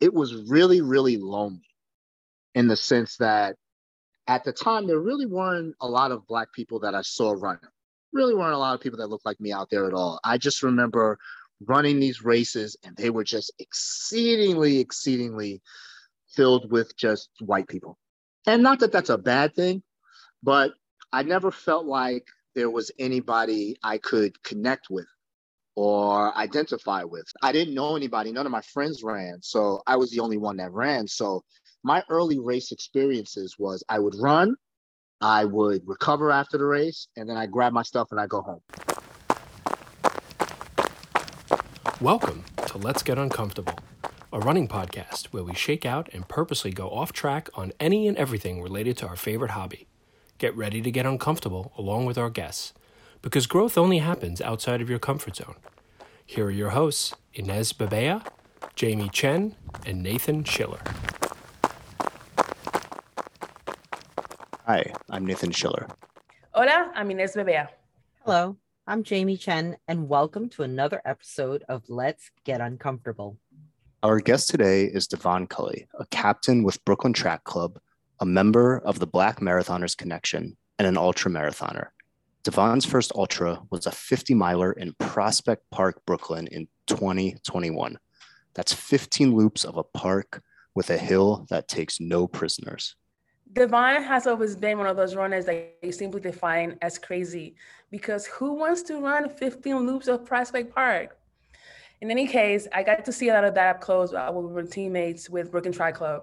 it was really, really lonely in the sense that at the time there really weren't a lot of black people that I saw running. Really weren't a lot of people that looked like me out there at all. I just remember running these races and they were just exceedingly, exceedingly filled with just white people. And not that that's a bad thing, but I never felt like there was anybody I could connect with or identify with. I didn't know anybody. None of my friends ran. So I was the only one that ran. So my early race experiences was I would run, I would recover after the race, and then I grab my stuff and I go home. Welcome to Let's Get Uncomfortable, a running podcast where we shake out and purposely go off track on any and everything related to our favorite hobby. Get ready to get uncomfortable along with our guests because growth only happens outside of your comfort zone. Here are your hosts, Inez Babea, Jamie Chen, and Nathan Schiller. Hi, I'm Nathan Schiller. Hola, I'm Inez Babea. Hello, I'm Jamie Chen, and welcome to another episode of Let's Get Uncomfortable. Our guest today is Devon Cully, a captain with Brooklyn Track Club, a member of the Black Marathoners Connection, and an ultra marathoner. Devon's first ultra was a 50 miler in Prospect Park, Brooklyn in 2021. That's 15 loops of a park with a hill that takes no prisoners. Devon has always been one of those runners that you simply define as crazy because who wants to run 15 loops of Prospect Park? In any case, I got to see a lot of that up close while we were teammates with Brooklyn Tri Club.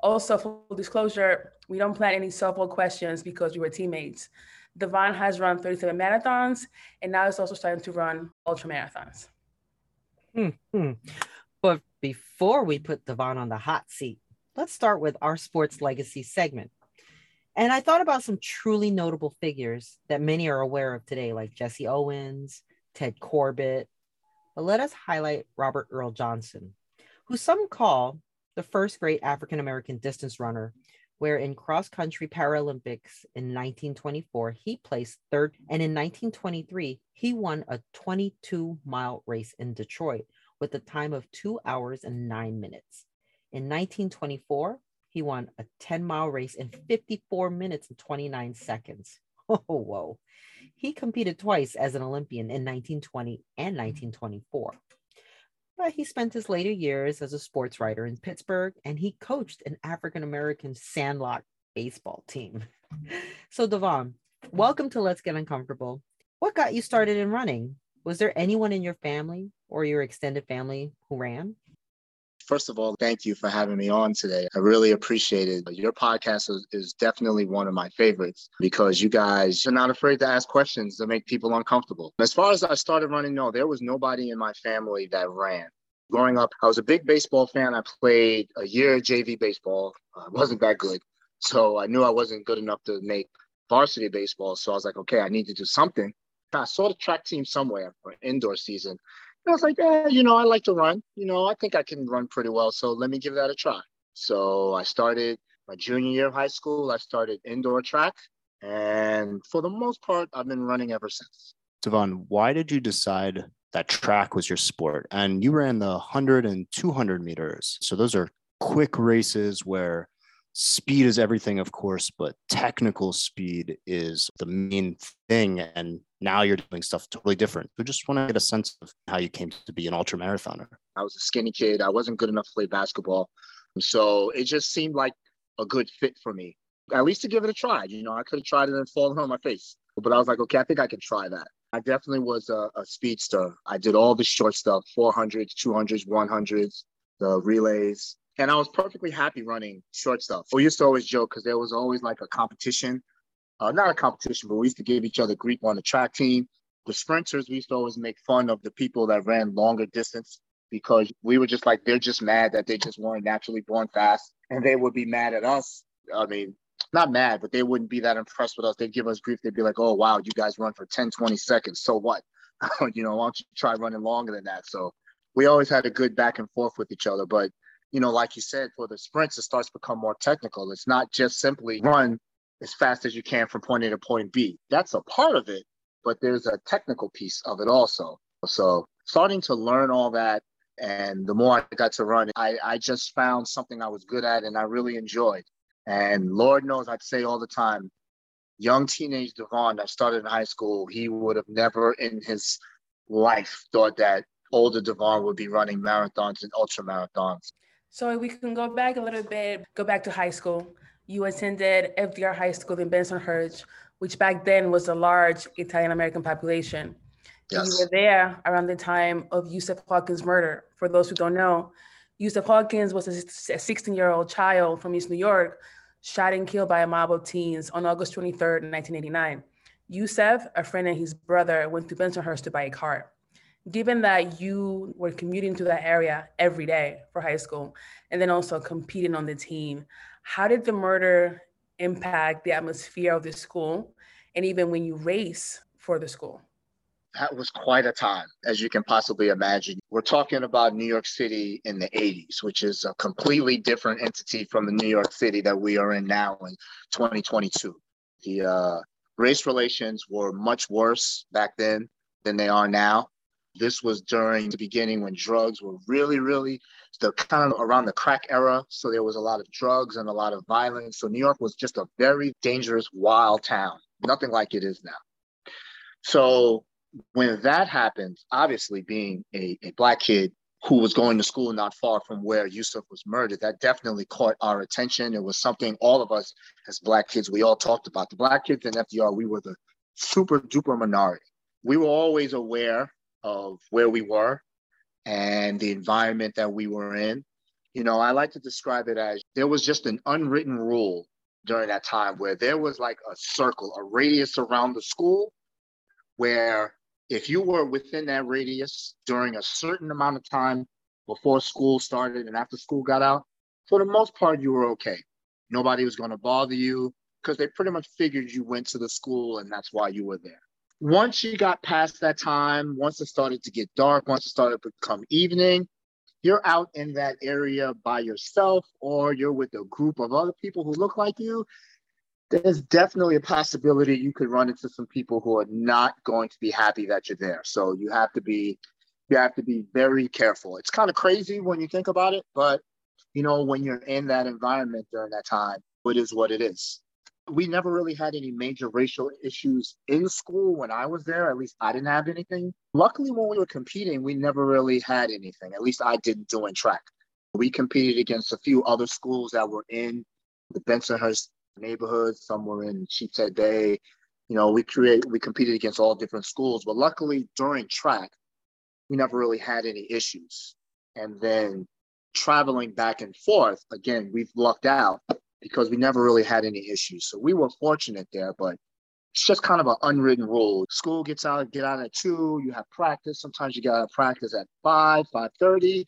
Also, full disclosure, we don't plan any softball questions because we were teammates. Devon has run 37 marathons and now is also starting to run ultra marathons. Hmm. But before we put Devon on the hot seat, let's start with our sports legacy segment. And I thought about some truly notable figures that many are aware of today, like Jesse Owens, Ted Corbitt. But let us highlight Robert Earl Johnson, who some call the first great African American distance runner where in cross country Paralympics in 1924, he placed third. And in 1923, he won a 22 mile race in Detroit with a time of two hours and nine minutes. In 1924, he won a 10 mile race in 54 minutes and 29 seconds. Oh, whoa. He competed twice as an Olympian in 1920 and 1924 but he spent his later years as a sports writer in Pittsburgh and he coached an African American sandlot baseball team. So, Devon, welcome to Let's Get Uncomfortable. What got you started in running? Was there anyone in your family or your extended family who ran? First of all, thank you for having me on today. I really appreciate it. Your podcast is, is, definitely one of my favorites because you guys are not afraid to ask questions that make people uncomfortable. As far as I started running, no, there was nobody in my family that ran. Growing up, I was a big baseball fan. I played a year of JV baseball. I wasn't that good. So I knew I wasn't good enough to make varsity baseball. So I was like, okay, I need to do something. I saw the track team somewhere for indoor season. I was like, eh, you know, I like to run. You know, I think I can run pretty well. So let me give that a try. So I started my junior year of high school. I started indoor track. And for the most part, I've been running ever since. Devon, why did you decide that track was your sport? And you ran the 100 and 200 meters. So those are quick races where speed is everything, of course, but technical speed is the main thing. And now you're doing stuff totally different. We just want to get a sense of how you came to be an ultra marathoner. I was a skinny kid. I wasn't good enough to play basketball. So it just seemed like a good fit for me, at least to give it a try. You know, I could have tried it and fallen on my face, but I was like, okay, I think I can try that. I definitely was a, a speedster. I did all the short stuff 400s, 200s, 100s, the relays. And I was perfectly happy running short stuff. We used to always joke because there was always like a competition uh, not a competition, but we used to give each other grief on the track team. The sprinters, we used to always make fun of the people that ran longer distance because we were just like, they're just mad that they just weren't naturally born fast. And they would be mad at us. I mean, not mad, but they wouldn't be that impressed with us. They'd give us grief. They'd be like, oh, wow, you guys run for 10, 20 seconds. So what? you know, why don't you try running longer than that? So we always had a good back and forth with each other. But, you know, like you said, for the sprints, it starts to become more technical. It's not just simply run as fast as you can from point A to point B. That's a part of it, but there's a technical piece of it also. So starting to learn all that And the more I got to run, I, I just found something I was good at and I really enjoyed. And Lord knows I'd say all the time, young teenage Devon that started in high school, he would have never in his life thought that older Devon would be running marathons and ultra marathons. So we can go back a little bit, go back to high school. You attended FDR High School in Bensonhurst, which back then was a large Italian American population. Yes. You were there around the time of Yusuf Hawkins' murder. For those who don't know, Yusuf Hawkins was a 16 year old child from East New York, shot and killed by a mob of teens on August 23rd, 1989. Yusuf, a friend and his brother, went to Bensonhurst to buy a car. Given that you were commuting to that area every day for high school and then also competing on the team, how did the murder impact the atmosphere of the school and even when you race for the school? that was quite a time, as you can possibly imagine. We're talking about New York City in the 80s, which is a completely different entity from the New York City that we are in now in 2022. The uh, race relations were much worse back then than they are now. This was during the beginning when drugs were really, really the kind of around the crack era. So there was a lot of drugs and a lot of violence. So New York was just a very dangerous, wild town, nothing like it is now. So when that happened, obviously being a, a black kid who was going to school not far from where Yusuf was murdered, that definitely caught our attention. It was something all of us as black kids, we all talked about. The black kids in FDR, we were the super duper minority. We were always aware of where we were and the environment that we were in. You know, I like to describe it as there was just an unwritten rule during that time where there was like a circle, a radius around the school where if you were within that radius during a certain amount of time before school started and after school got out, for the most part, you were okay. Nobody was going to bother you because they pretty much figured you went to the school and that's why you were there. Once you got past that time, once it started to get dark, once it started to become evening, you're out in that area by yourself or you're with a group of other people who look like you there's definitely a possibility you could run into some people who are not going to be happy that you're there. So you have to be you have to be very careful. It's kind of crazy when you think about it, but you know, when you're in that environment during that time, it is what it is. We never really had any major racial issues in school when I was there. At least I didn't have anything. Luckily, when we were competing, we never really had anything. At least I didn't doing track. We competed against a few other schools that were in the Bensonhurst neighborhoods, some were in Sheepshead Bay. You know, we create we competed against all different schools, but luckily during track, we never really had any issues. And then traveling back and forth, again, we've lucked out because we never really had any issues. So we were fortunate there, but it's just kind of an unwritten rule. School gets out, get out at two, you have practice. Sometimes you get out of practice at five, five thirty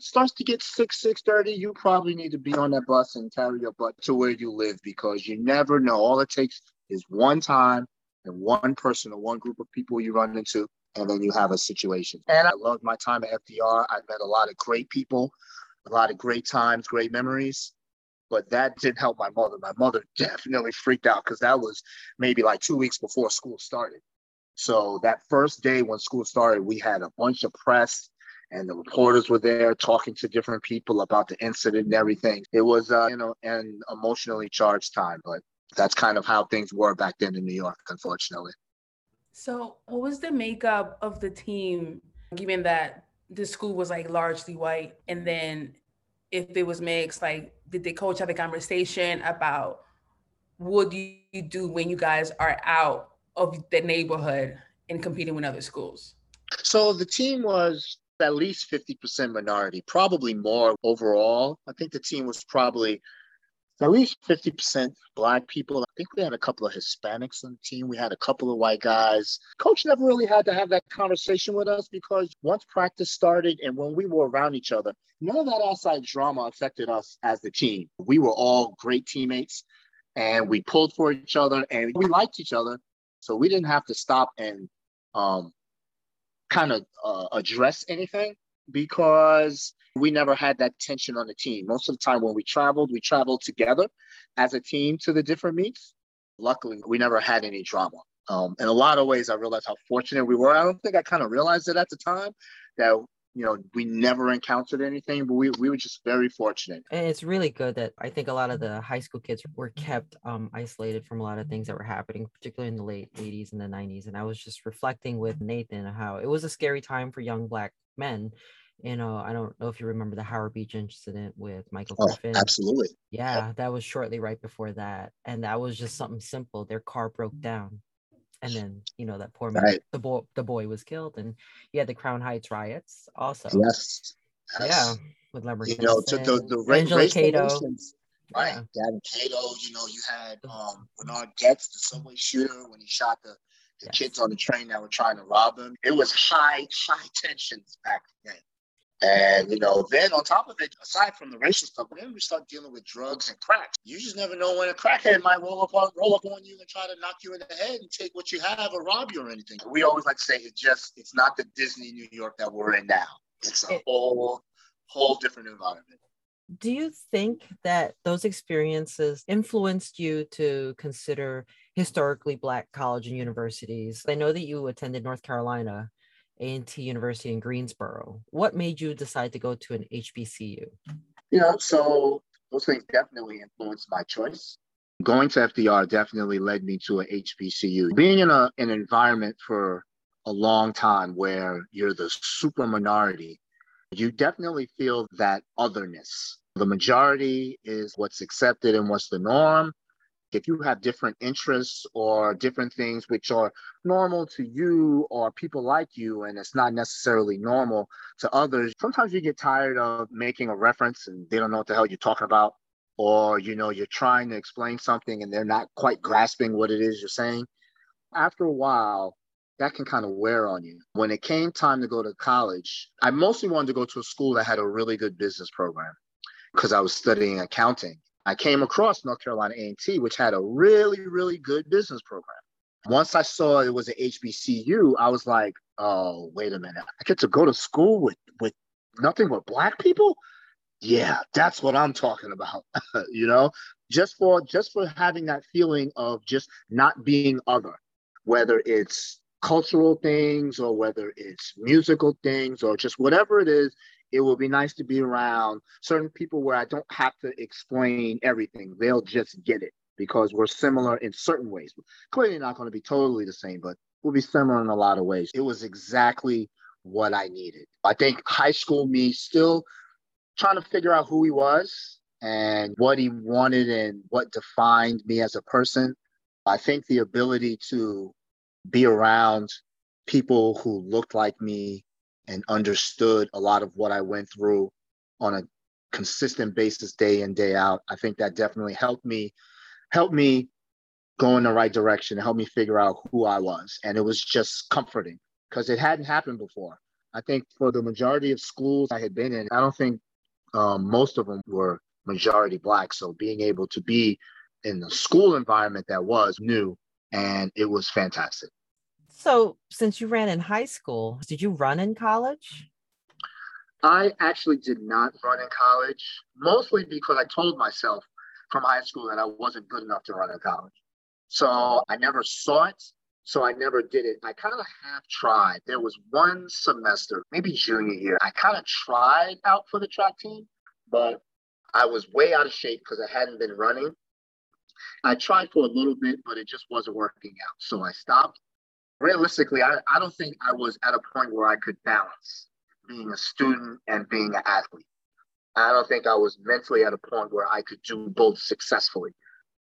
starts to get six six thirty, you probably need to be on that bus and carry your butt to where you live because you never know. All it takes is one time and one person or one group of people you run into, and then you have a situation. And I loved my time at FDR. I met a lot of great people, a lot of great times, great memories. But that didn't help my mother. My mother definitely freaked out because that was maybe like two weeks before school started. So that first day when school started, we had a bunch of press and the reporters were there talking to different people about the incident and everything. It was, uh, you know, an emotionally charged time, but that's kind of how things were back then in New York, unfortunately. So, what was the makeup of the team, given that the school was like largely white? And then if it was mixed, like, did the coach have a conversation about what do you do when you guys are out of the neighborhood and competing with other schools? So, the team was at least 50% minority, probably more overall. I think the team was probably at least 50% black people. I think we had a couple of Hispanics on the team. We had a couple of white guys. Coach never really had to have that conversation with us because once practice started and when we were around each other, none of that outside drama affected us as the team. We were all great teammates and we pulled for each other and we liked each other. So we didn't have to stop and um, kind of uh, address anything because we never had that tension on the team. Most of the time when we traveled, we traveled together as a team to the different meets. Luckily, we never had any drama. Um, in a lot of ways, I realized how fortunate we were. I don't think I kind of realized it at the time that you know, we never encountered anything, but we, we were just very fortunate. And it's really good that I think a lot of the high school kids were kept um, isolated from a lot of things that were happening, particularly in the late 80s and the 90s. And I was just reflecting with Nathan how it was a scary time for young Black men. You know, I don't know if you remember the Howard Beach incident with Michael Oh, Griffith. absolutely. Yeah, that was shortly right before that. And that was just something simple. Their car broke down. And then, you know, that poor man, Right. the boy, the boy was killed. And you had the Crown Heights riots also. Yes. Yeah. With Lever You know, to the, the ra- Angela racial Cato. relations, Right. Yeah. Gavin Cato, you know, you had um, Bernard Goetz, the subway shooter, when he shot the, the Yes. kids on the train that were trying to rob him. It was high, high tensions back then. And, you know, then on top of it, aside from the racial stuff, then we start dealing with drugs and crack. You just never know when a crackhead might roll up on, roll up on you and try to knock you in the head and take what you have or rob you or anything. We always like to say it's just, it's not the Disney New York that we're in now. It's a whole, whole different environment. Do you think that those experiences influenced you to consider historically Black college and universities? I know that you attended North Carolina A&T University in Greensboro. What made you decide to go to an HBCU? You know, so those things definitely influenced my choice. Going to FDR definitely led me to an HBCU. Being in a, an environment for a long time where you're the super minority, you definitely feel that otherness. The majority is what's accepted and what's the norm. If you have different interests or different things which are normal to you or people like you, and it's not necessarily normal to others, sometimes you get tired of making a reference and they don't know what the hell you're talking about. Or, you know, you're trying to explain something and they're not quite grasping what it is you're saying. After a while, that can kind of wear on you. When it came time to go to college, I mostly wanted to go to a school that had a really good business program because I was studying accounting. I came across North Carolina A&T, which had a really, really good business program. Once I saw it was an HBCU, I was like, oh, wait a minute. I get to go to school with, with nothing but black people? Yeah, that's what I'm talking about. you know, just for just for having that feeling of just not being other, whether it's cultural things or whether it's musical things or just whatever it is, it will be nice to be around certain people where I don't have to explain everything. They'll just get it because we're similar in certain ways. Clearly not going to be totally the same, but we'll be similar in a lot of ways. It was exactly what I needed. I think high school me still trying to figure out who he was and what he wanted and what defined me as a person. I think the ability to be around people who looked like me and understood a lot of what I went through on a consistent basis day in day out. I think that definitely helped me helped me go in the right direction helped me figure out who i was. And it was just comforting because it hadn't happened before. I think for the majority of schools i had been in i don't think um, most of them were majority black. So being able to be in the school environment that was new and it was fantastic So, since you ran in high school, did you run in college? I actually did not run in college, mostly because I told myself from high school that I wasn't good enough to run in college. So I never saw it. So I never did it. I kind of half tried. There was one semester, maybe junior year, I kind of tried out for the track team, but I was way out of shape because I hadn't been running. I tried for a little bit, but it just wasn't working out. So I stopped. Realistically, I, I don't think I was at a point where I could balance being a student and being an athlete. I don't think I was mentally at a point where I could do both successfully.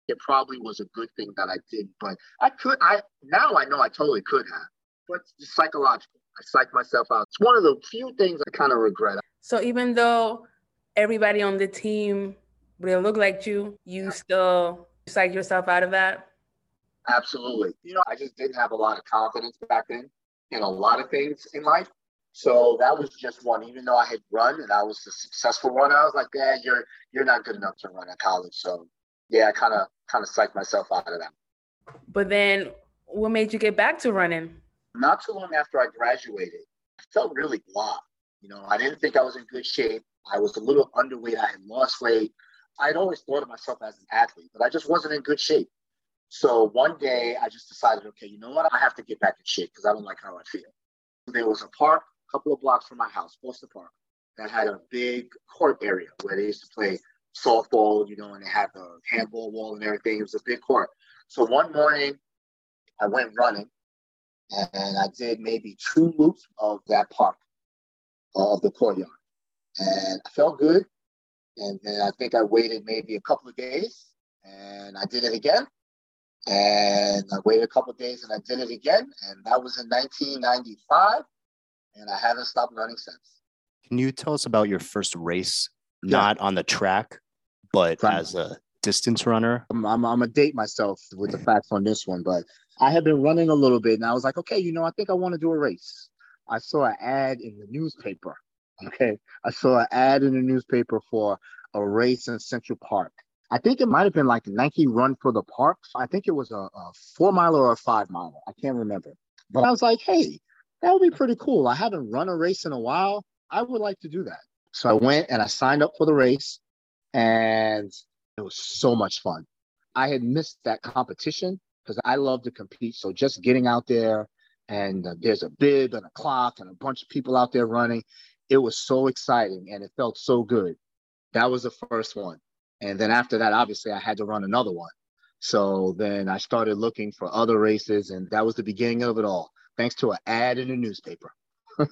It probably was a good thing that I did, but I could. I now I know I totally could have, but psychological. I psyched myself out. It's one of the few things I kind of regret. So even though everybody on the team didn't look like you, you still psych yourself out of that? Absolutely. You know, I just didn't have a lot of confidence back then in a lot of things in life. So that was just one. Even though I had run and I was the successful one, I was like, "Yeah, you're you're not good enough to run in college." So yeah, I kind of kind of psyched myself out of that. But then what made you get back to running? Not too long after I graduated, I felt really blah. You know, I didn't think I was in good shape. I was a little underweight. I had lost weight. I'd always thought of myself as an athlete, but I just wasn't in good shape. So one day I just decided, okay, you know what? I have to get back in shape because I don't like how I feel. There was a park a couple of blocks from my house, Boston Park, that had a big court area where they used to play softball, you know, and they had the handball wall and everything. It was a big court. So one morning, I went running, and I did maybe two loops of that park, of the courtyard, and I felt good. And then I think I waited maybe a couple of days, and I did it again. And I waited a couple days, and I did it again, and that was in 1995, and I haven't stopped running since. Can you tell us about your first race, not on the track, but as a distance runner? I'm, I'm, I'm date myself with the facts on this one, but I had been running a little bit and I was like, okay, you know, I think I want to do a race. I saw an ad in the newspaper. Okay. I saw an ad in the newspaper for a race in Central Park. I think it might have been like Nike Run for the Park. I think it was a, a four mile or a five mile. I can't remember. But I was like, hey, that would be pretty cool. I haven't run a race in a while. I would like to do that. So I went and I signed up for the race and it was so much fun. I had missed that competition because I love to compete. So just getting out there and uh, there's a bib and a clock and a bunch of people out there running. It was so exciting and it felt so good. That was the first one. And then after that, obviously, I had to run another one. So then I started looking for other races, and that was the beginning of it all, thanks to an ad in a newspaper.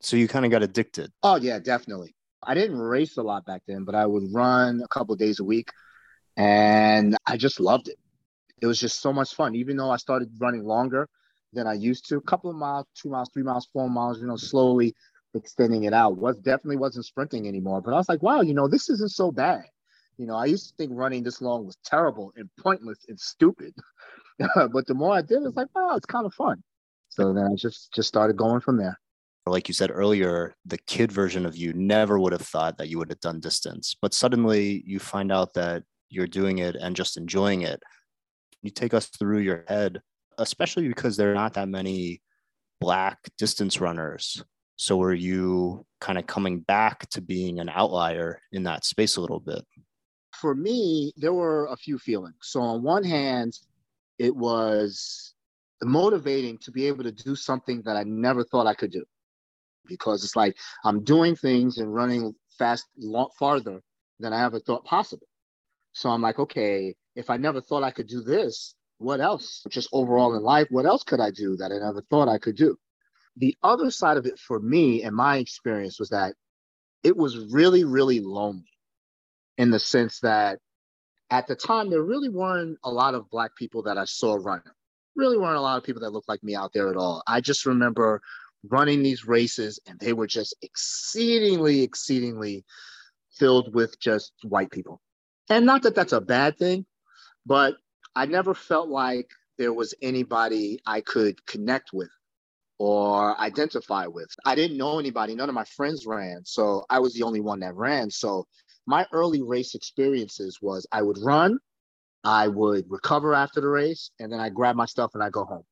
So you kind of got addicted. Oh yeah, definitely. I didn't race a lot back then, but I would run a couple of days a week, and I just loved it. It was just so much fun. Even though I started running longer than I used to, a couple of miles, two miles, three miles, four miles, you know, slowly extending it out. Was definitely wasn't sprinting anymore. But I was like, wow, you know, this isn't so bad. You know, I used to think running this long was terrible and pointless and stupid. but the more I did, it's like, wow, it's kind of fun. So then I just just started going from there. Like you said earlier, the kid version of you never would have thought that you would have done distance, but suddenly you find out that you're doing it and just enjoying it. You take us through your head, especially because there are not that many black distance runners. So were you kind of coming back to being an outlier in that space a little bit? For me, there were a few feelings. So on one hand, it was motivating to be able to do something that I never thought I could do, because it's like I'm doing things and running fast, long, farther than I ever thought possible. So I'm like, okay, if I never thought I could do this, what else? Just overall in life, what else could I do that I never thought I could do? The other side of it for me and my experience was that it was really, really lonely in the sense that at the time there really weren't a lot of black people that I saw running. Really weren't a lot of people that looked like me out there at all. I just remember running these races and they were just exceedingly, exceedingly filled with just white people. And not that that's a bad thing, but I never felt like there was anybody I could connect with or identify with. I didn't know anybody. None of my friends ran. So I was the only one that ran. So my early race experiences was I would run, I would recover after the race, and then I grab my stuff and I go home.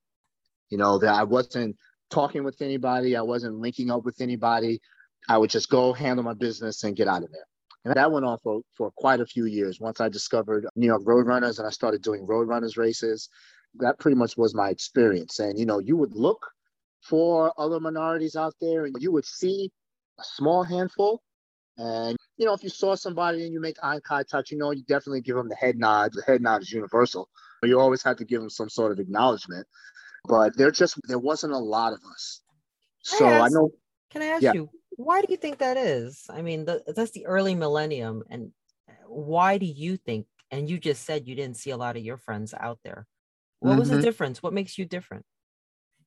You know, that I wasn't talking with anybody, I wasn't linking up with anybody. I would just go handle my business and get out of there. And that went on for, for quite a few years. Once I discovered New York Roadrunners and I started doing Roadrunners races, that pretty much was my experience. And, you know, you would look for other minorities out there and you would see a small handful. And, you know, if you saw somebody and you make eye contact, you know, you definitely give them the head nod. The head nod is universal. But you always have to give them some sort of acknowledgement. But there just, there wasn't a lot of us. So I Yes. know Can I ask Yeah. you, why do you think that is? I mean, the, that's the early millennium. And why do you think, and you just said you didn't see a lot of your friends out there. What was the Mhm. difference? What makes you different?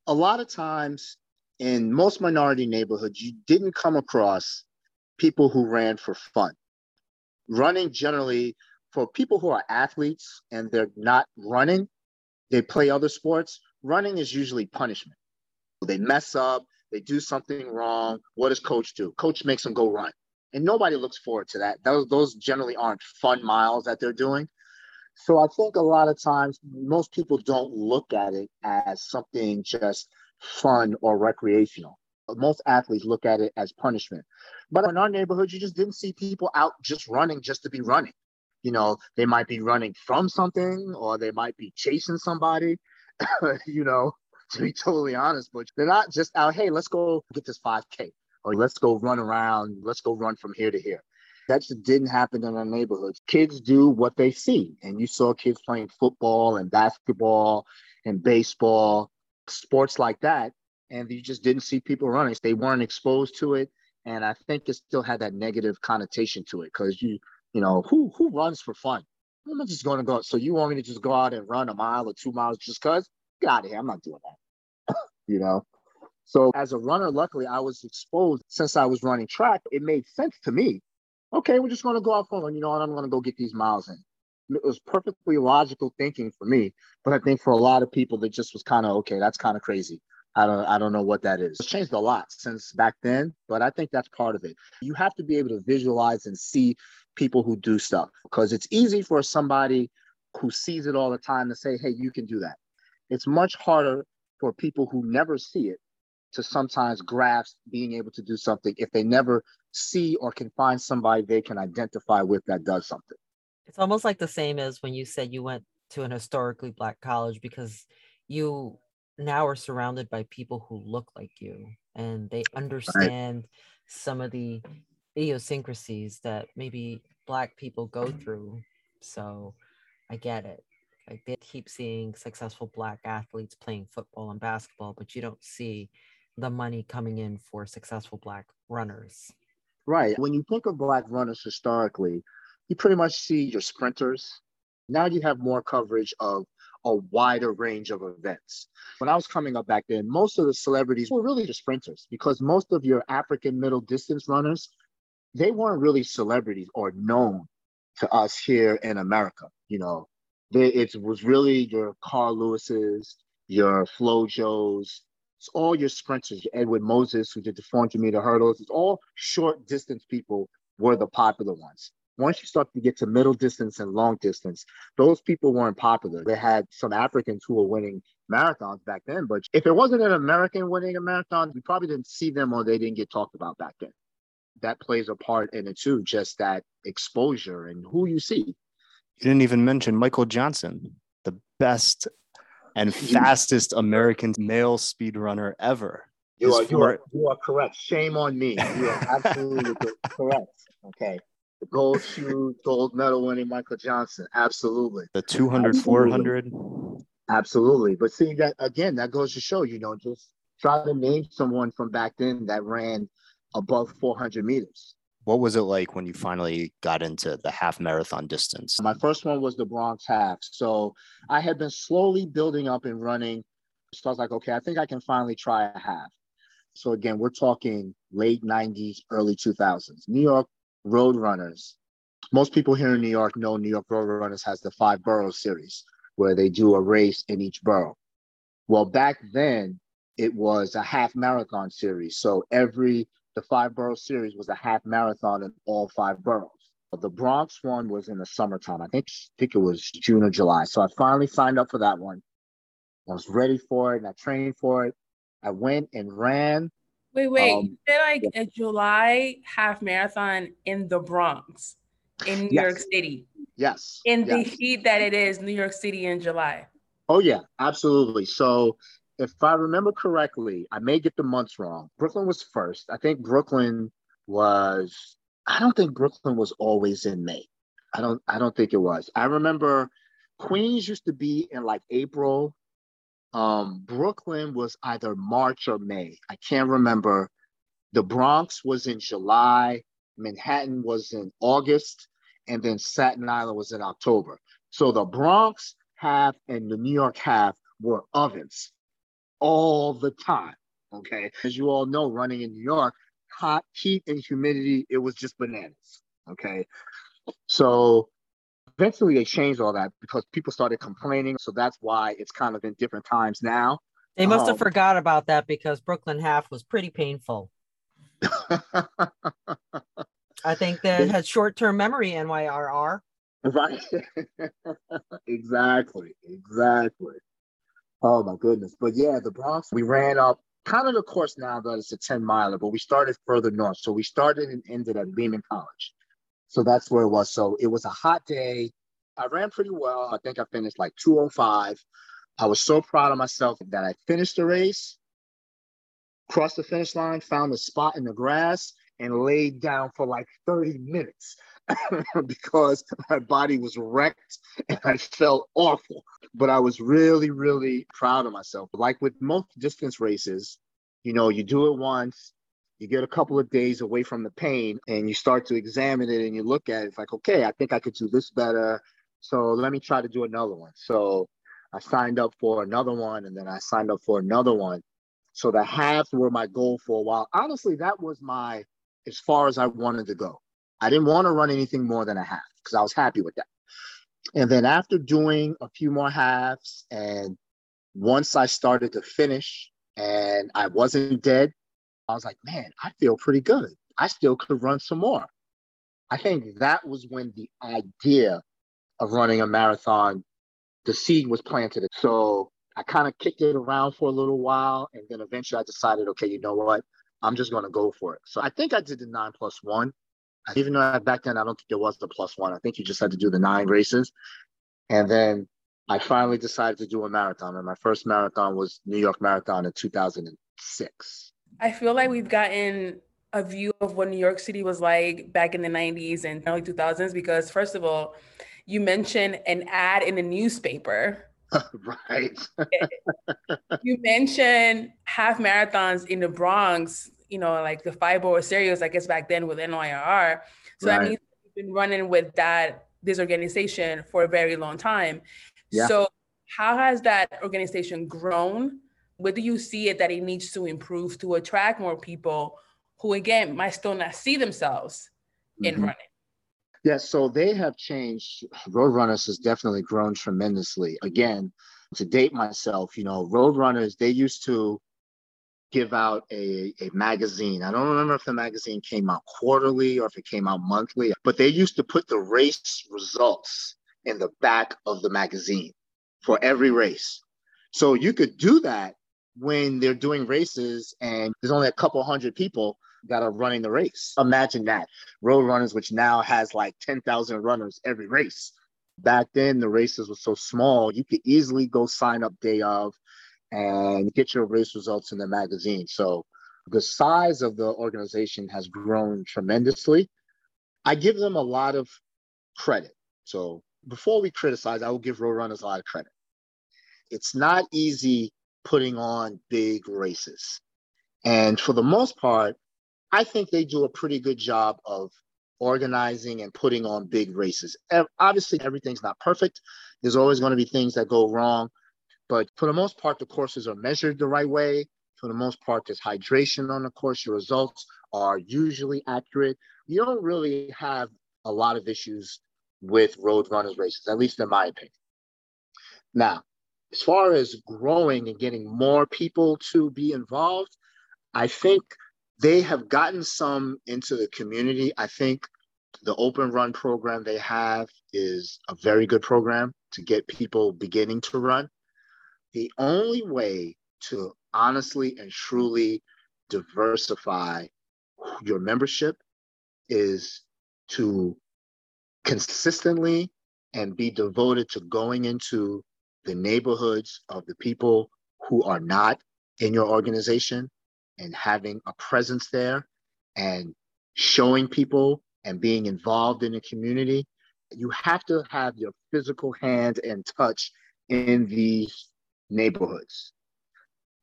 a lot of times in most minority neighborhoods, you didn't come across people who ran for fun. Running generally, for people who are athletes and they're not running, they play other sports, running is usually punishment. They mess up, they do something wrong. What does coach do? Coach makes them go run. And nobody looks forward to that. Those, those generally aren't fun miles that they're doing. So I think a lot of times most people don't look at it as something just fun or recreational. Most athletes look at it as punishment. But in our neighborhood, you just didn't see people out just running just to be running. You know, they might be running from something or they might be chasing somebody, you know. to be totally honest. But they're not just out, hey, let's go get this 5K or let's go run around, let's go run from here to here. That just didn't happen in our neighborhoods. Kids do what they see. And you saw kids playing football and basketball and baseball, sports like that. And you just didn't see people running. They weren't exposed to it. And I think it still had that negative connotation to it because you, you know, who who runs for fun? I'm just going to go. So you want me to just go out and run a mile or two miles just because? Get out of here. I'm not doing that. you know? So as a runner, luckily I was exposed since I was running track. It made sense to me. Okay, we're just going to go out for, you know, and I'm going to go get these miles in. It was perfectly logical thinking for me, but I think for a lot of people, that just was kind of okay. That's kind of crazy. I don't I don't know what that is. It's changed a lot since back then, but I think that's part of it. You have to be able to visualize and see people who do stuff because it's easy for somebody who sees it all the time to say, "Hey, you can do that." It's much harder for people who never see it to sometimes grasp being able to do something if they never see or can find somebody they can identify with that does something. It's almost like the same as when you said you went to an historically black college because you now are surrounded by people who look like you and they understand right. some of the idiosyncrasies that maybe black people go through. So i get it. Like they keep seeing successful black athletes playing football and basketball but you don't see the money coming in for successful black runners. Right. When you think of black runners historically you pretty much see your sprinters. Now you have more coverage of a wider range of events. When I was coming up back then, most of the celebrities were really the sprinters because most of your African middle distance runners, they weren't really celebrities or known to us here in America. You know, they, it was really your Carl Lewis's, your Flo Joes, it's all your sprinters, your Edwin Moses, who did the 400 meter hurdles. It's all short distance people were the popular ones once you start to get to middle distance and long distance, those people weren't popular. They had some Africans who were winning marathons back then, but if it wasn't an American winning a marathon, you probably didn't see them or they didn't get talked about back then. That plays a part in it too, just that exposure and who you see. You didn't even mention Michael Johnson, the best and fastest American male speed runner ever. You are, you, are, you are correct. Shame on me. You are absolutely correct. Okay gold shoe, gold medal winning Michael Johnson. Absolutely. The 200, Absolutely. 400. Absolutely. But see that again, that goes to show, you know, just try to name someone from back then that ran above 400 meters. What was it like when you finally got into the half marathon distance? My first one was the Bronx half. So I had been slowly building up and running. So I was like, okay, I think I can finally try a half. So again, we're talking late 90s, early 2000s. New York road runners. Most people here in New York know New York Road Runners has the five borough series where they do a race in each borough. Well, back then it was a half marathon series. So every the five borough series was a half marathon in all five boroughs. The Bronx one was in the summertime. I think, I think it was June or July. So I finally signed up for that one. I was ready for it and I trained for it. I went and ran Wait, wait. Um, you did like yeah. a July half marathon in the Bronx, in New yes. York City. Yes. In yes. the heat that it is, New York City in July. Oh yeah, absolutely. So if I remember correctly, I may get the months wrong. Brooklyn was first. I think Brooklyn was. I don't think Brooklyn was always in May. I don't. I don't think it was. I remember Queens used to be in like April um, Brooklyn was either March or May. I can't remember. The Bronx was in July. Manhattan was in August. And then Staten Island was in October. So the Bronx half and the New York half were ovens all the time. Okay. As you all know, running in New York, hot heat and humidity, it was just bananas. Okay. So eventually they changed all that because people started complaining. So that's why it's kind of in different times now. They must um, have forgot about that because Brooklyn half was pretty painful. I think that has short term memory, NYRR. Right. exactly. Exactly. Oh my goodness. But yeah, the Bronx, we ran up kind of the course now that it's a 10 miler, but we started further north. So we started and ended at Lehman College. So that's where it was. So it was a hot day. I ran pretty well. I think I finished like 205. I was so proud of myself that I finished the race, crossed the finish line, found a spot in the grass, and laid down for like 30 minutes because my body was wrecked and I felt awful. But I was really, really proud of myself. Like with most distance races, you know, you do it once, you get a couple of days away from the pain and you start to examine it and you look at it. It's like, okay, I think I could do this better. So let me try to do another one. So I signed up for another one and then I signed up for another one. So the halves were my goal for a while. Honestly, that was my as far as I wanted to go. I didn't want to run anything more than a half because I was happy with that. And then after doing a few more halves, and once I started to finish and I wasn't dead, I was like, man, I feel pretty good. I still could run some more. I think that was when the idea of running a marathon, the seed was planted. So I kind of kicked it around for a little while. And then eventually I decided, okay, you know what? I'm just going to go for it. So I think I did the nine plus one. Even though back then I don't think there was the plus one. I think you just had to do the nine races. And then I finally decided to do a marathon. And my first marathon was New York Marathon in 2006. I feel like we've gotten a view of what New York City was like back in the 90s and early 2000s because, first of all, you mentioned an ad in a newspaper. right. you mentioned half marathons in the Bronx, you know, like the five borough series, I guess back then with NYR. So right. that means you've been running with that this organization for a very long time. Yeah. So how has that organization grown? What do you see it that it needs to improve to attract more people who again might still not see themselves in mm-hmm. running? Yeah, so they have changed. Roadrunners has definitely grown tremendously. Again, to date myself, you know, Roadrunners, they used to give out a, a magazine. I don't remember if the magazine came out quarterly or if it came out monthly, but they used to put the race results in the back of the magazine for every race. So you could do that when they're doing races and there's only a couple hundred people that are running the race. Imagine that. Road runners, which now has like 10,000 runners every race. Back then, the races were so small, you could easily go sign up day of and get your race results in the magazine. So the size of the organization has grown tremendously. I give them a lot of credit. So before we criticize, I will give road runners a lot of credit. It's not easy putting on big races. And for the most part, I think they do a pretty good job of organizing and putting on big races. Obviously, everything's not perfect. There's always going to be things that go wrong. But for the most part, the courses are measured the right way. For the most part, there's hydration on the course. Your results are usually accurate. You don't really have a lot of issues with road runners races, at least in my opinion. Now, as far as growing and getting more people to be involved, I think they have gotten some into the community. I think the open run program they have is a very good program to get people beginning to run. The only way to honestly and truly diversify your membership is to consistently and be devoted to going into the neighborhoods of the people who are not in your organization and having a presence there and showing people and being involved in the community, you have to have your physical hand and touch in these neighborhoods.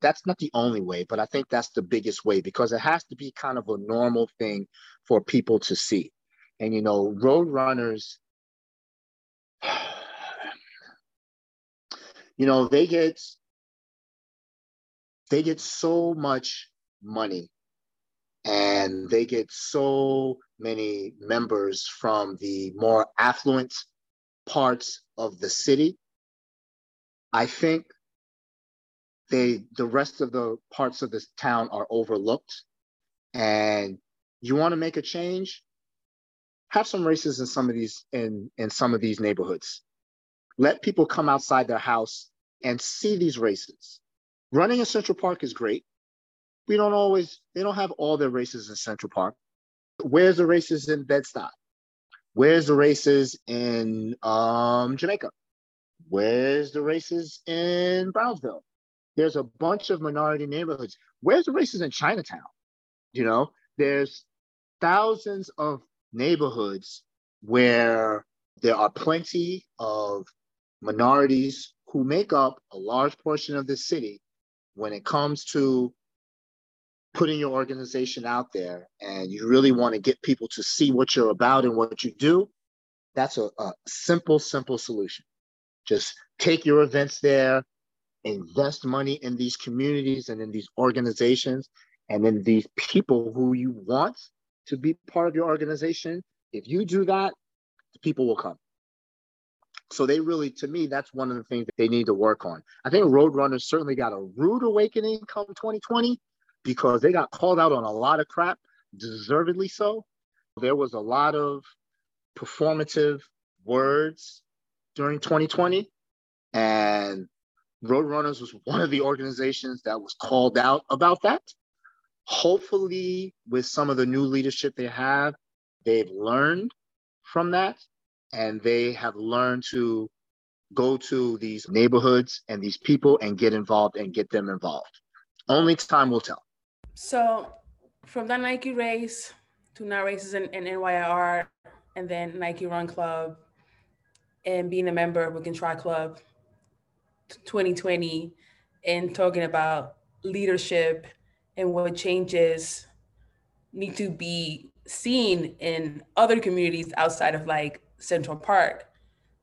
That's not the only way, but I think that's the biggest way because it has to be kind of a normal thing for people to see. And you know, road runners, you know, they get they get so much money and they get so many members from the more affluent parts of the city. I think they the rest of the parts of this town are overlooked. And you want to make a change? Have some races in some of these in in some of these neighborhoods. Let people come outside their house and see these races running in central park is great we don't always they don't have all their races in Central Park. Where's the races in Bed-Stuy? Where's the races in um, Jamaica? Where's the races in Brownsville? There's a bunch of minority neighborhoods. Where's the races in Chinatown? You know, there's thousands of neighborhoods where there are plenty of minorities who make up a large portion of the city when it comes to putting your organization out there and you really want to get people to see what you're about and what you do, that's a, a simple, simple solution. Just take your events there, invest money in these communities and in these organizations and in these people who you want to be part of your organization. If you do that, the people will come. So they really, to me, that's one of the things that they need to work on. I think Roadrunners certainly got a rude awakening come 2020 because they got called out on a lot of crap, deservedly so. There was a lot of performative words during 2020. And Roadrunners was one of the organizations that was called out about that. Hopefully, with some of the new leadership they have, they've learned from that and they have learned to go to these neighborhoods and these people and get involved and get them involved. Only time will tell. So, from that Nike race to now races in, in NYR and then Nike Run Club and being a member of We Can Try Club 2020 and talking about leadership and what changes need to be seen in other communities outside of like Central Park.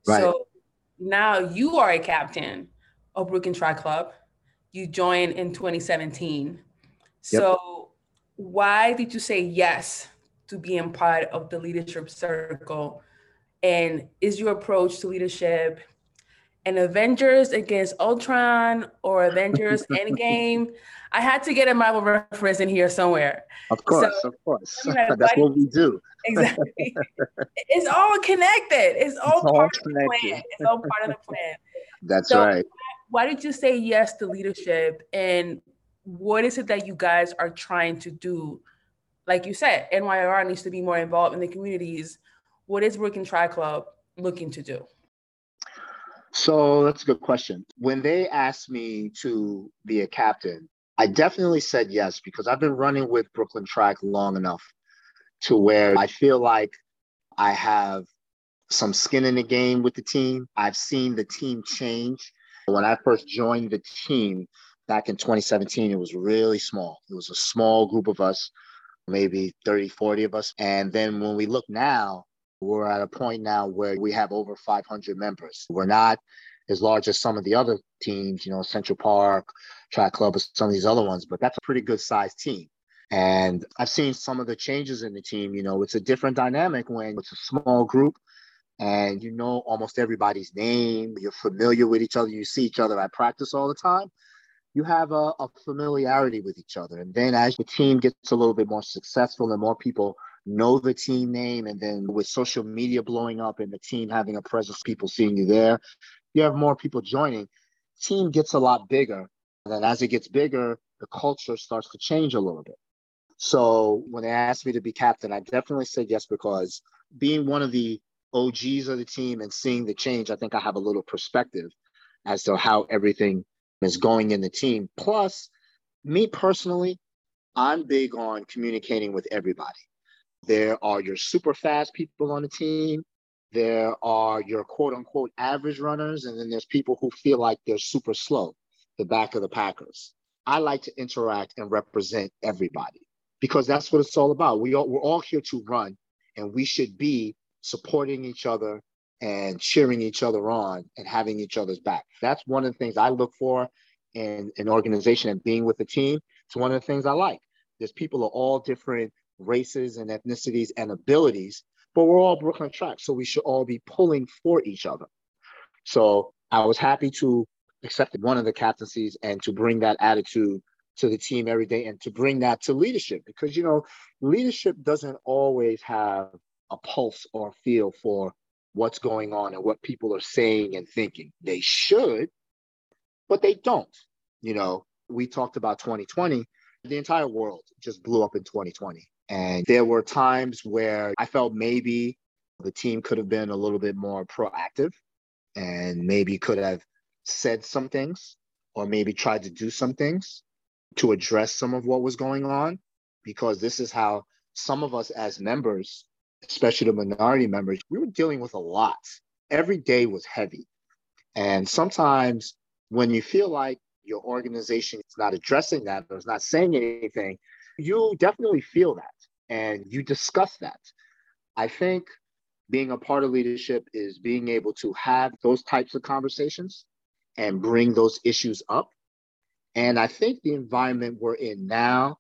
Right. So now you are a captain of Brooklyn Track Club. You joined in 2017. Yep. So why did you say yes to being part of the leadership circle? And is your approach to leadership an Avengers Age of Ultron or Avengers Endgame? I had to get a Marvel reference in here somewhere. Of course, so, of course. That's what we do. exactly. it's all connected. It's all it's part all of the plan. It's all part of the plan. That's so right. Why did you say yes to leadership? And what is it that you guys are trying to do? Like you said, NYR needs to be more involved in the communities. What is and Try Club looking to do? So that's a good question. When they asked me to be a captain, I definitely said yes because I've been running with Brooklyn Track long enough to where I feel like I have some skin in the game with the team. I've seen the team change. When I first joined the team back in 2017, it was really small. It was a small group of us, maybe 30, 40 of us. And then when we look now, we're at a point now where we have over 500 members. We're not as large as some of the other teams, you know, Central Park, Track Club, or some of these other ones, but that's a pretty good sized team. And I've seen some of the changes in the team. You know, it's a different dynamic when it's a small group and you know almost everybody's name. You're familiar with each other. You see each other at practice all the time. You have a, a familiarity with each other. And then as the team gets a little bit more successful and more people know the team name, and then with social media blowing up and the team having a presence, people seeing you there, you have more people joining. Team gets a lot bigger. And then as it gets bigger, the culture starts to change a little bit. So when they asked me to be captain, I definitely said yes because being one of the OGs of the team and seeing the change, I think I have a little perspective as to how everything is going in the team. Plus, me personally, I'm big on communicating with everybody. There are your super fast people on the team. There are your quote unquote average runners. And then there's people who feel like they're super slow, the back of the Packers. I like to interact and represent everybody because that's what it's all about. We all, we're all here to run and we should be supporting each other and cheering each other on and having each other's back. That's one of the things I look for in an organization and being with a team. It's one of the things I like. There's people of all different races and ethnicities and abilities, but we're all Brooklyn track. So we should all be pulling for each other. So I was happy to accept one of the captaincies and to bring that attitude to the team every day and to bring that to leadership because you know leadership doesn't always have a pulse or feel for what's going on and what people are saying and thinking they should but they don't you know we talked about 2020 the entire world just blew up in 2020 and there were times where I felt maybe the team could have been a little bit more proactive and maybe could have said some things or maybe tried to do some things to address some of what was going on. Because this is how some of us as members especially the minority members we were dealing with a lot. Every day was heavy. And sometimes when you feel like your organization is not addressing that or is not saying anything you definitely feel that and you discuss that i think being a part of leadership is being able to have those types of conversations and bring those issues up. And I think the environment we're in now,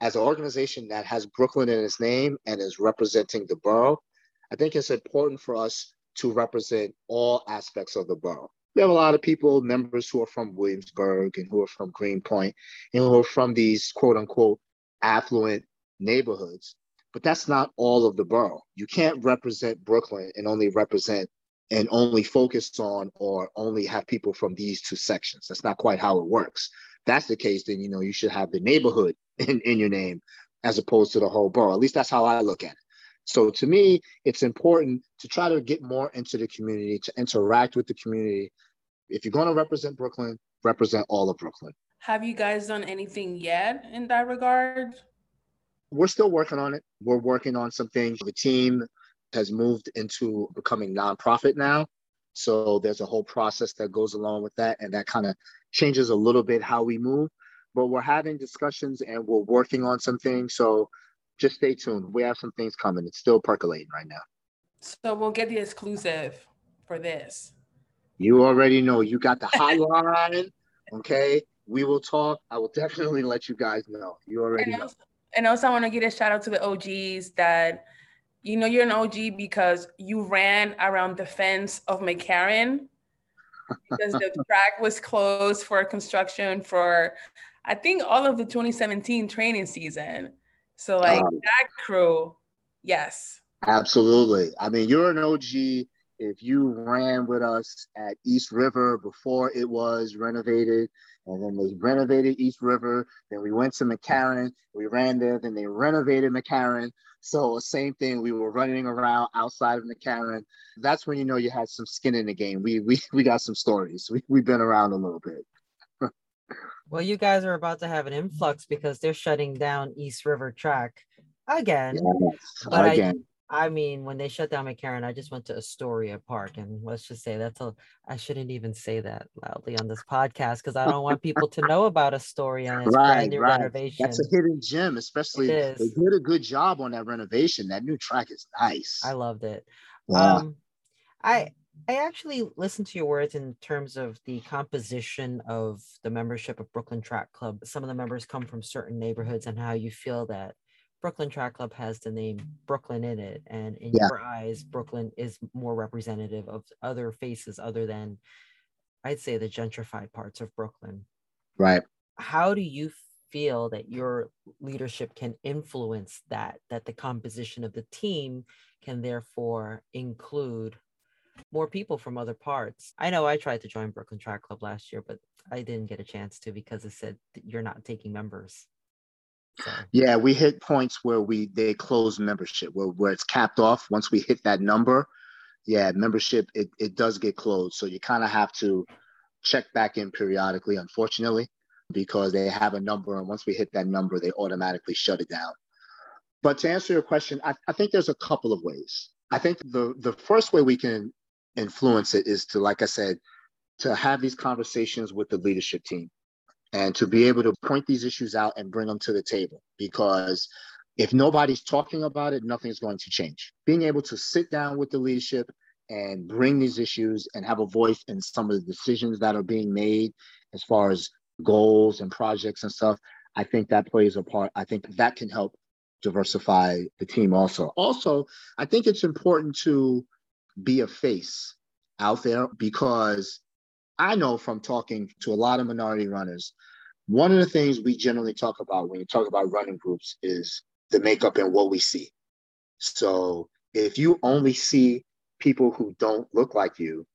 as an organization that has Brooklyn in its name and is representing the borough, I think it's important for us to represent all aspects of the borough. We have a lot of people, members who are from Williamsburg and who are from Greenpoint and who are from these quote unquote affluent neighborhoods but that's not all of the borough. You can't represent Brooklyn and only represent and only focus on or only have people from these two sections. That's not quite how it works. That's the case, then you know you should have the neighborhood in, in your name as opposed to the whole borough. At least that's how I look at it. So to me, it's important to try to get more into the community, to interact with the community. If you're going to represent Brooklyn, represent all of Brooklyn. Have you guys done anything yet in that regard? We're still working on it. We're working on some things. The team has moved into becoming nonprofit now. So there's a whole process that goes along with that. And that kind of changes a little bit how we move. But we're having discussions and we're working on some things. So just stay tuned. We have some things coming. It's still percolating right now. So we'll get the exclusive for this. You already know you got the hotline. okay. We will talk. I will definitely let you guys know. You already know and also I want to give a shout out to the OGs that you know you're an OG because you ran around the fence of McCarren because the track was closed for construction for I think all of the 2017 training season. So like um, that crew, yes. Absolutely. I mean, you're an OG if you ran with us at East River before it was renovated and then they renovated East River. Then we went to McCarren, We ran there. Then they renovated McCarren. So same thing. We were running around outside of McCarren. That's when you know you had some skin in the game. We we we got some stories. We we've been around a little bit. well, you guys are about to have an influx because they're shutting down East River Track again. Yes, but again. I mean, when they shut down McCarren, I just went to Astoria Park, and let's just say that's a. I shouldn't even say that loudly on this podcast because I don't want people to know about Astoria and its right, brand new right. renovation. That's a hidden gem, especially they did a good job on that renovation. That new track is nice. I loved it. Wow. Um, I I actually listened to your words in terms of the composition of the membership of Brooklyn Track Club. Some of the members come from certain neighborhoods, and how you feel that Brooklyn Track Club has the name Brooklyn in it, and in yeah. your eyes, Brooklyn is more representative of other faces other than, I'd say, the gentrified parts of Brooklyn. Right. How do you feel that your leadership can influence that? That the composition of the team can therefore include more people from other parts. I know I tried to join Brooklyn Track Club last year, but I didn't get a chance to because it said you're not taking members. So. Yeah, we hit points where we they close membership where, where it's capped off. Once we hit that number, yeah, membership it, it does get closed. So you kind of have to check back in periodically, unfortunately, because they have a number and once we hit that number, they automatically shut it down. But to answer your question, I, I think there's a couple of ways. I think the the first way we can influence it is to, like I said, to have these conversations with the leadership team and to be able to point these issues out and bring them to the table because if nobody's talking about it nothing's going to change. Being able to sit down with the leadership and bring these issues and have a voice in some of the decisions that are being made as far as goals and projects and stuff i think that plays a part. I think that can help diversify the team also. Also i think it's important to be a face out there because I know from talking to a lot of minority runners, one of the things we generally talk about when you talk about running groups is the makeup and what we see. So if you only see people who don't look like you,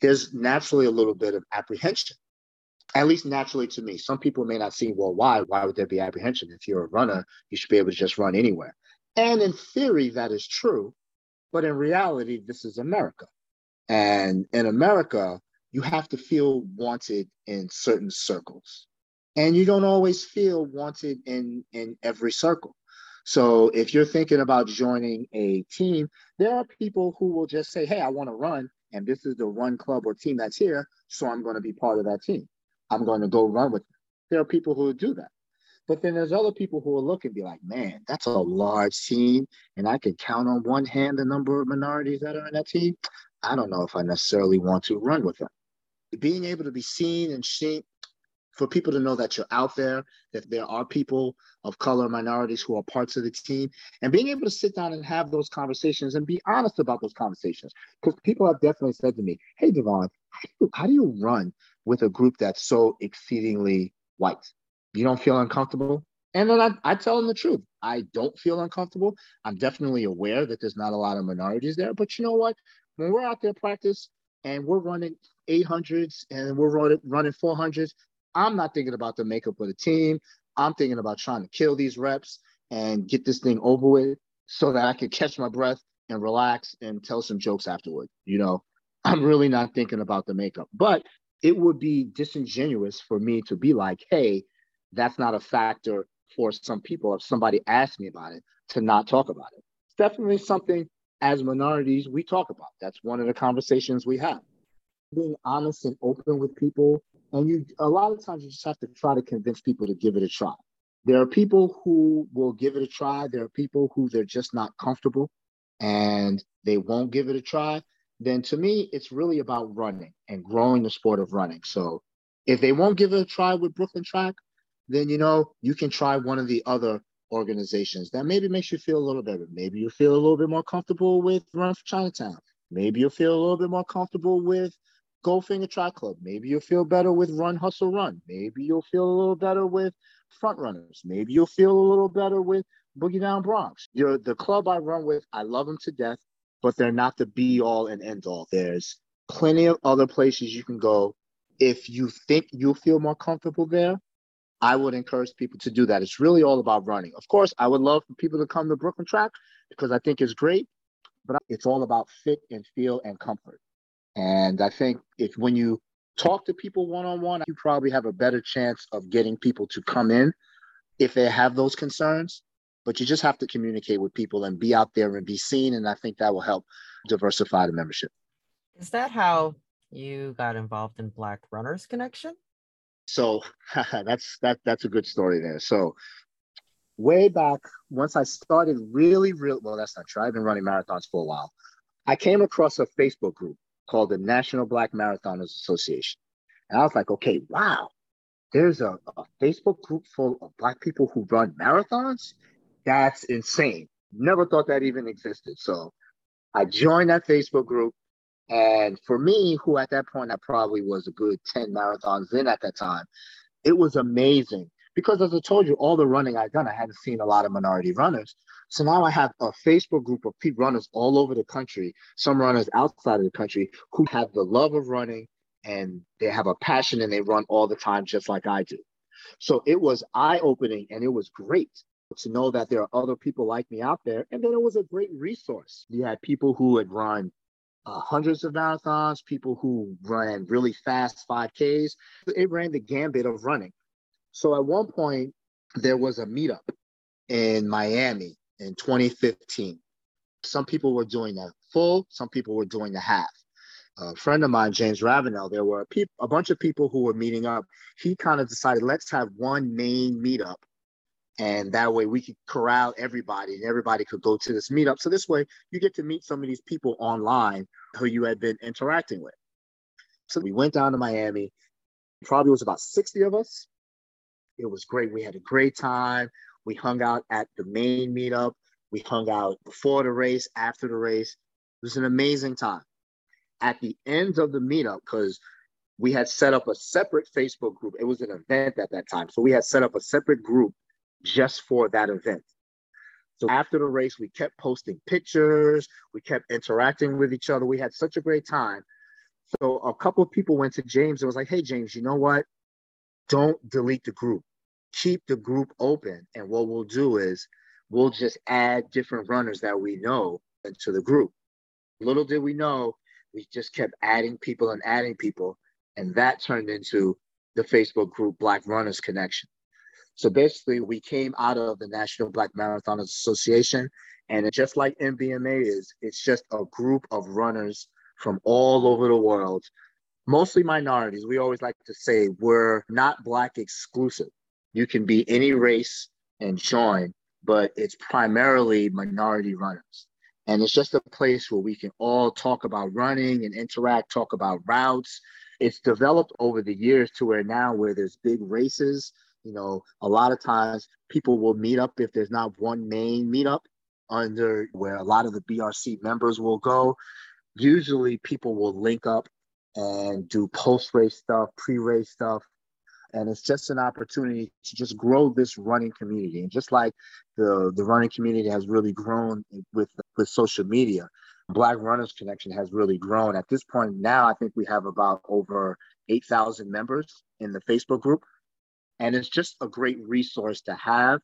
there's naturally a little bit of apprehension, at least naturally to me. Some people may not see, well, why? Why would there be apprehension? If you're a runner, you should be able to just run anywhere. And in theory, that is true. But in reality, this is America. And in America, you have to feel wanted in certain circles. And you don't always feel wanted in, in every circle. So if you're thinking about joining a team, there are people who will just say, Hey, I want to run, and this is the run club or team that's here. So I'm going to be part of that team. I'm going to go run with them. There are people who do that. But then there's other people who will look and be like, man, that's a large team. And I can count on one hand the number of minorities that are in that team. I don't know if I necessarily want to run with them. Being able to be seen and seen, for people to know that you're out there, that there are people of color, minorities who are parts of the team, and being able to sit down and have those conversations and be honest about those conversations. Because people have definitely said to me, Hey, Devon, how do, you, how do you run with a group that's so exceedingly white? You don't feel uncomfortable? And then I, I tell them the truth. I don't feel uncomfortable. I'm definitely aware that there's not a lot of minorities there. But you know what? When we're out there practice and we're running 800s and we're running, running 400s, I'm not thinking about the makeup of the team. I'm thinking about trying to kill these reps and get this thing over with so that I can catch my breath and relax and tell some jokes afterward. You know, I'm really not thinking about the makeup, but it would be disingenuous for me to be like, hey, that's not a factor for some people. If somebody asked me about it, to not talk about it. It's definitely something as minorities we talk about. That's one of the conversations we have. Being honest and open with people and you, a lot of times, you just have to try to convince people to give it a try. There are people who will give it a try. There are people who they're just not comfortable and they won't give it a try. Then to me, it's really about running and growing the sport of running. So if they won't give it a try with Brooklyn Track, then you know you can try one of the other organizations that maybe makes you feel a little better. Maybe you feel a little bit more comfortable with Run for Chinatown. Maybe you'll feel a little bit more comfortable with Goldfinger Track Club. Maybe you'll feel better with Run Hustle Run. Maybe you'll feel a little better with Front Runners. Maybe you'll feel a little better with Boogie Down Bronx. You're the club I run with. I love them to death, but they're not the be all and end all. There's plenty of other places you can go. If you think you'll feel more comfortable there, I would encourage people to do that. It's really all about running. Of course, I would love for people to come to Brooklyn Track because I think it's great, but it's all about fit and feel and comfort. And I think if when you talk to people one on one, you probably have a better chance of getting people to come in if they have those concerns. But you just have to communicate with people and be out there and be seen. And I think that will help diversify the membership. Is that how you got involved in Black Runners Connection? So that's that that's a good story there. So way back once I started really, real well, that's not true. I've been running marathons for a while. I came across a Facebook group called the National Black Marathoners Association. And I was like, okay, wow, there's a, a Facebook group full of Black people who run marathons? That's insane. Never thought that even existed. So I joined that Facebook group. And for me, who at that point I probably was a good 10 marathons in at that time, it was amazing because as I told you, all the running I'd done, I hadn't seen a lot of minority runners. So now I have a Facebook group of people runners all over the country, some runners outside of the country who have the love of running and they have a passion and they run all the time just like I do. So it was eye-opening and it was great to know that there are other people like me out there. And then it was a great resource. You had people who had run uh, hundreds of marathons, people who ran really fast 5Ks. It ran the gambit of running. So at one point, there was a meetup in Miami in 2015. Some people were doing the full, some people were doing the half. A friend of mine, James Ravenel, there were a, pe- a bunch of people who were meeting up. He kind of decided, let's have one main meetup. And that way we could corral everybody and everybody could go to this meetup. So this way you get to meet some of these people online who you had been interacting with. So we went down to Miami. Probably was about 60 of us. It was great. We had a great time. We hung out at the main meetup. We hung out before the race, after the race. It was an amazing time. At the end of the meetup, because we had set up a separate Facebook group. It was an event at that time. So we had set up a separate group just for that event. So after the race, we kept posting pictures, we kept interacting with each other. We had such a great time. So a couple of people went to James and was like, hey, James, you know what? Don't delete the group keep the group open. And what we'll do is we'll just add different runners that we know into the group. Little did we know we just kept adding people and adding people. And that turned into the Facebook group Black Runners Connection. So basically, we came out of the National Black Marathoners Association. And just like NBMA is, it's just a group of runners from all over the world, mostly minorities. We always like to say we're not Black exclusive. You can be any race and join, but it's primarily minority runners. And it's just a place where we can all talk about running and interact, talk about routes. It's developed over the years to where now where there's big races, you know, a lot of times people will meet up if there's not one main meetup under where a lot of the BRC members will go. Usually people will link up and do post race stuff, pre race stuff, and it's just an opportunity to just grow this running community. And just like the the running community has really grown with with social media black runners connection has really grown. At this point now i think we have about over 8000 members in the facebook group. And it's just a great resource to have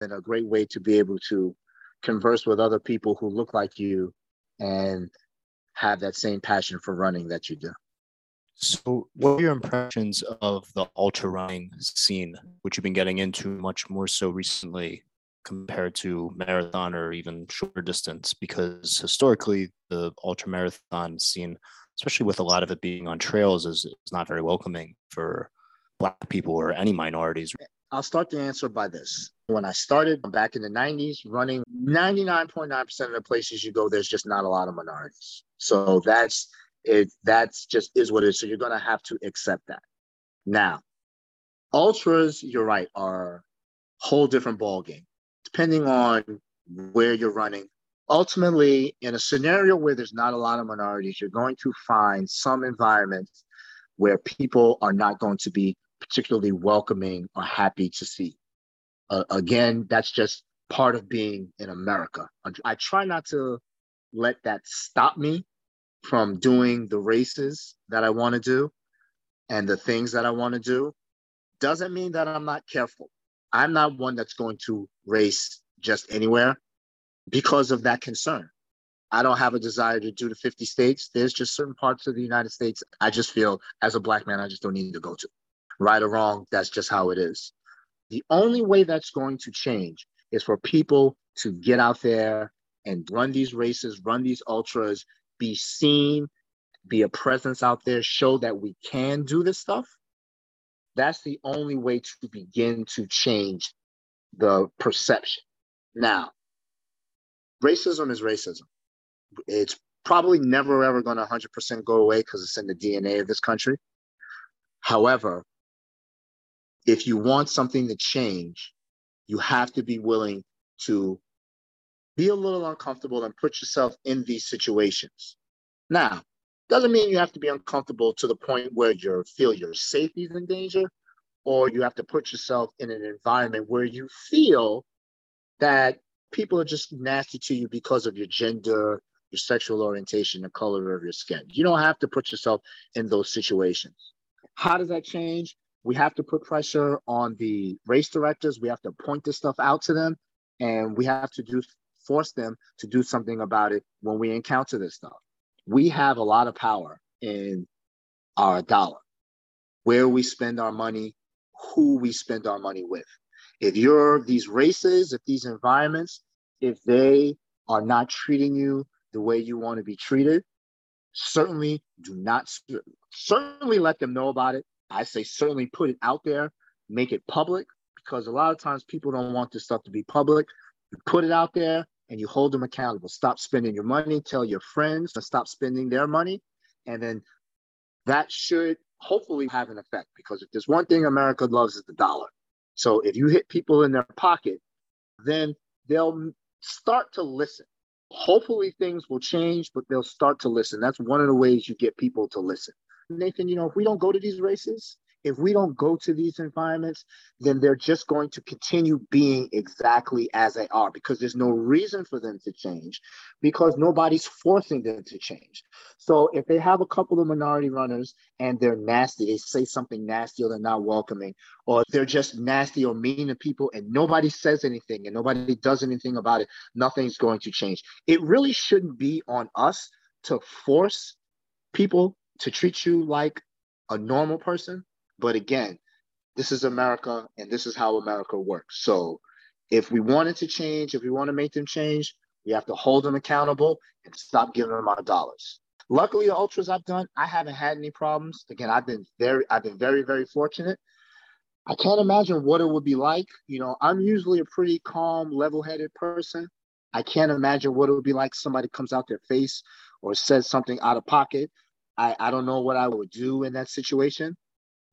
and a great way to be able to converse with other people who look like you and have that same passion for running that you do so, what are your impressions of the ultra running scene, which you've been getting into much more so recently compared to marathon or even shorter distance? Because historically, the ultra marathon scene, especially with a lot of it being on trails, is, is not very welcoming for Black people or any minorities. I'll start the answer by this. When I started back in the 90s, running 99.9% of the places you go, there's just not a lot of minorities. So that's it that's just is what it is. So you're gonna have to accept that. Now, ultras, you're right, are whole different ball game, depending on where you're running. Ultimately, in a scenario where there's not a lot of minorities, you're going to find some environments where people are not going to be particularly welcoming or happy to see. Uh, again, that's just part of being in America. I try not to let that stop me from doing the races that I want to do and the things that I want to do doesn't mean that I'm not careful. I'm not one that's going to race just anywhere because of that concern. I don't have a desire to do the 50 states. There's just certain parts of the United States I just feel as a black man, I just don't need to go to. Right or wrong, that's just how it is. The only way that's going to change is for people to get out there and run these races, run these ultras, be seen, be a presence out there, show that we can do this stuff. That's the only way to begin to change the perception. Now, racism is racism. It's probably never ever going to 100% go away because it's in the DNA of this country. However, if you want something to change, you have to be willing to be a little uncomfortable and put yourself in these situations. Now, doesn't mean you have to be uncomfortable to the point where you feel your safety is in danger, or you have to put yourself in an environment where you feel that people are just nasty to you because of your gender, your sexual orientation, the color of your skin. You don't have to put yourself in those situations. How does that change? We have to put pressure on the race directors. We have to point this stuff out to them, and we have to do force them to do something about it when we encounter this stuff. We have a lot of power in our dollar, where we spend our money, who we spend our money with. If you're these races, if these environments, if they are not treating you the way you want to be treated, certainly do not, certainly let them know about it. I say certainly put it out there, make it public, because a lot of times people don't want this stuff to be public. You put it out there, and you hold them accountable. Stop spending your money, tell your friends to stop spending their money. And then that should hopefully have an effect because if there's one thing America loves is the dollar. So if you hit people in their pocket, then they'll start to listen. Hopefully things will change, but they'll start to listen. That's one of the ways you get people to listen. Nathan, you know, if we don't go to these races, if we don't go to these environments, then they're just going to continue being exactly as they are because there's no reason for them to change because nobody's forcing them to change. So if they have a couple of minority runners and they're nasty, they say something nasty or they're not welcoming, or they're just nasty or mean to people and nobody says anything and nobody does anything about it, nothing's going to change. It really shouldn't be on us to force people to treat you like a normal person. But again, this is America and this is how America works. So if we wanted to change, if we want to make them change, we have to hold them accountable and stop giving them our dollars. Luckily, the ultras I've done, I haven't had any problems. Again, I've been very, I've been very, very fortunate. I can't imagine what it would be like. You know, I'm usually a pretty calm, level-headed person. I can't imagine what it would be like somebody comes out their face or says something out of pocket. I, I don't know what I would do in that situation.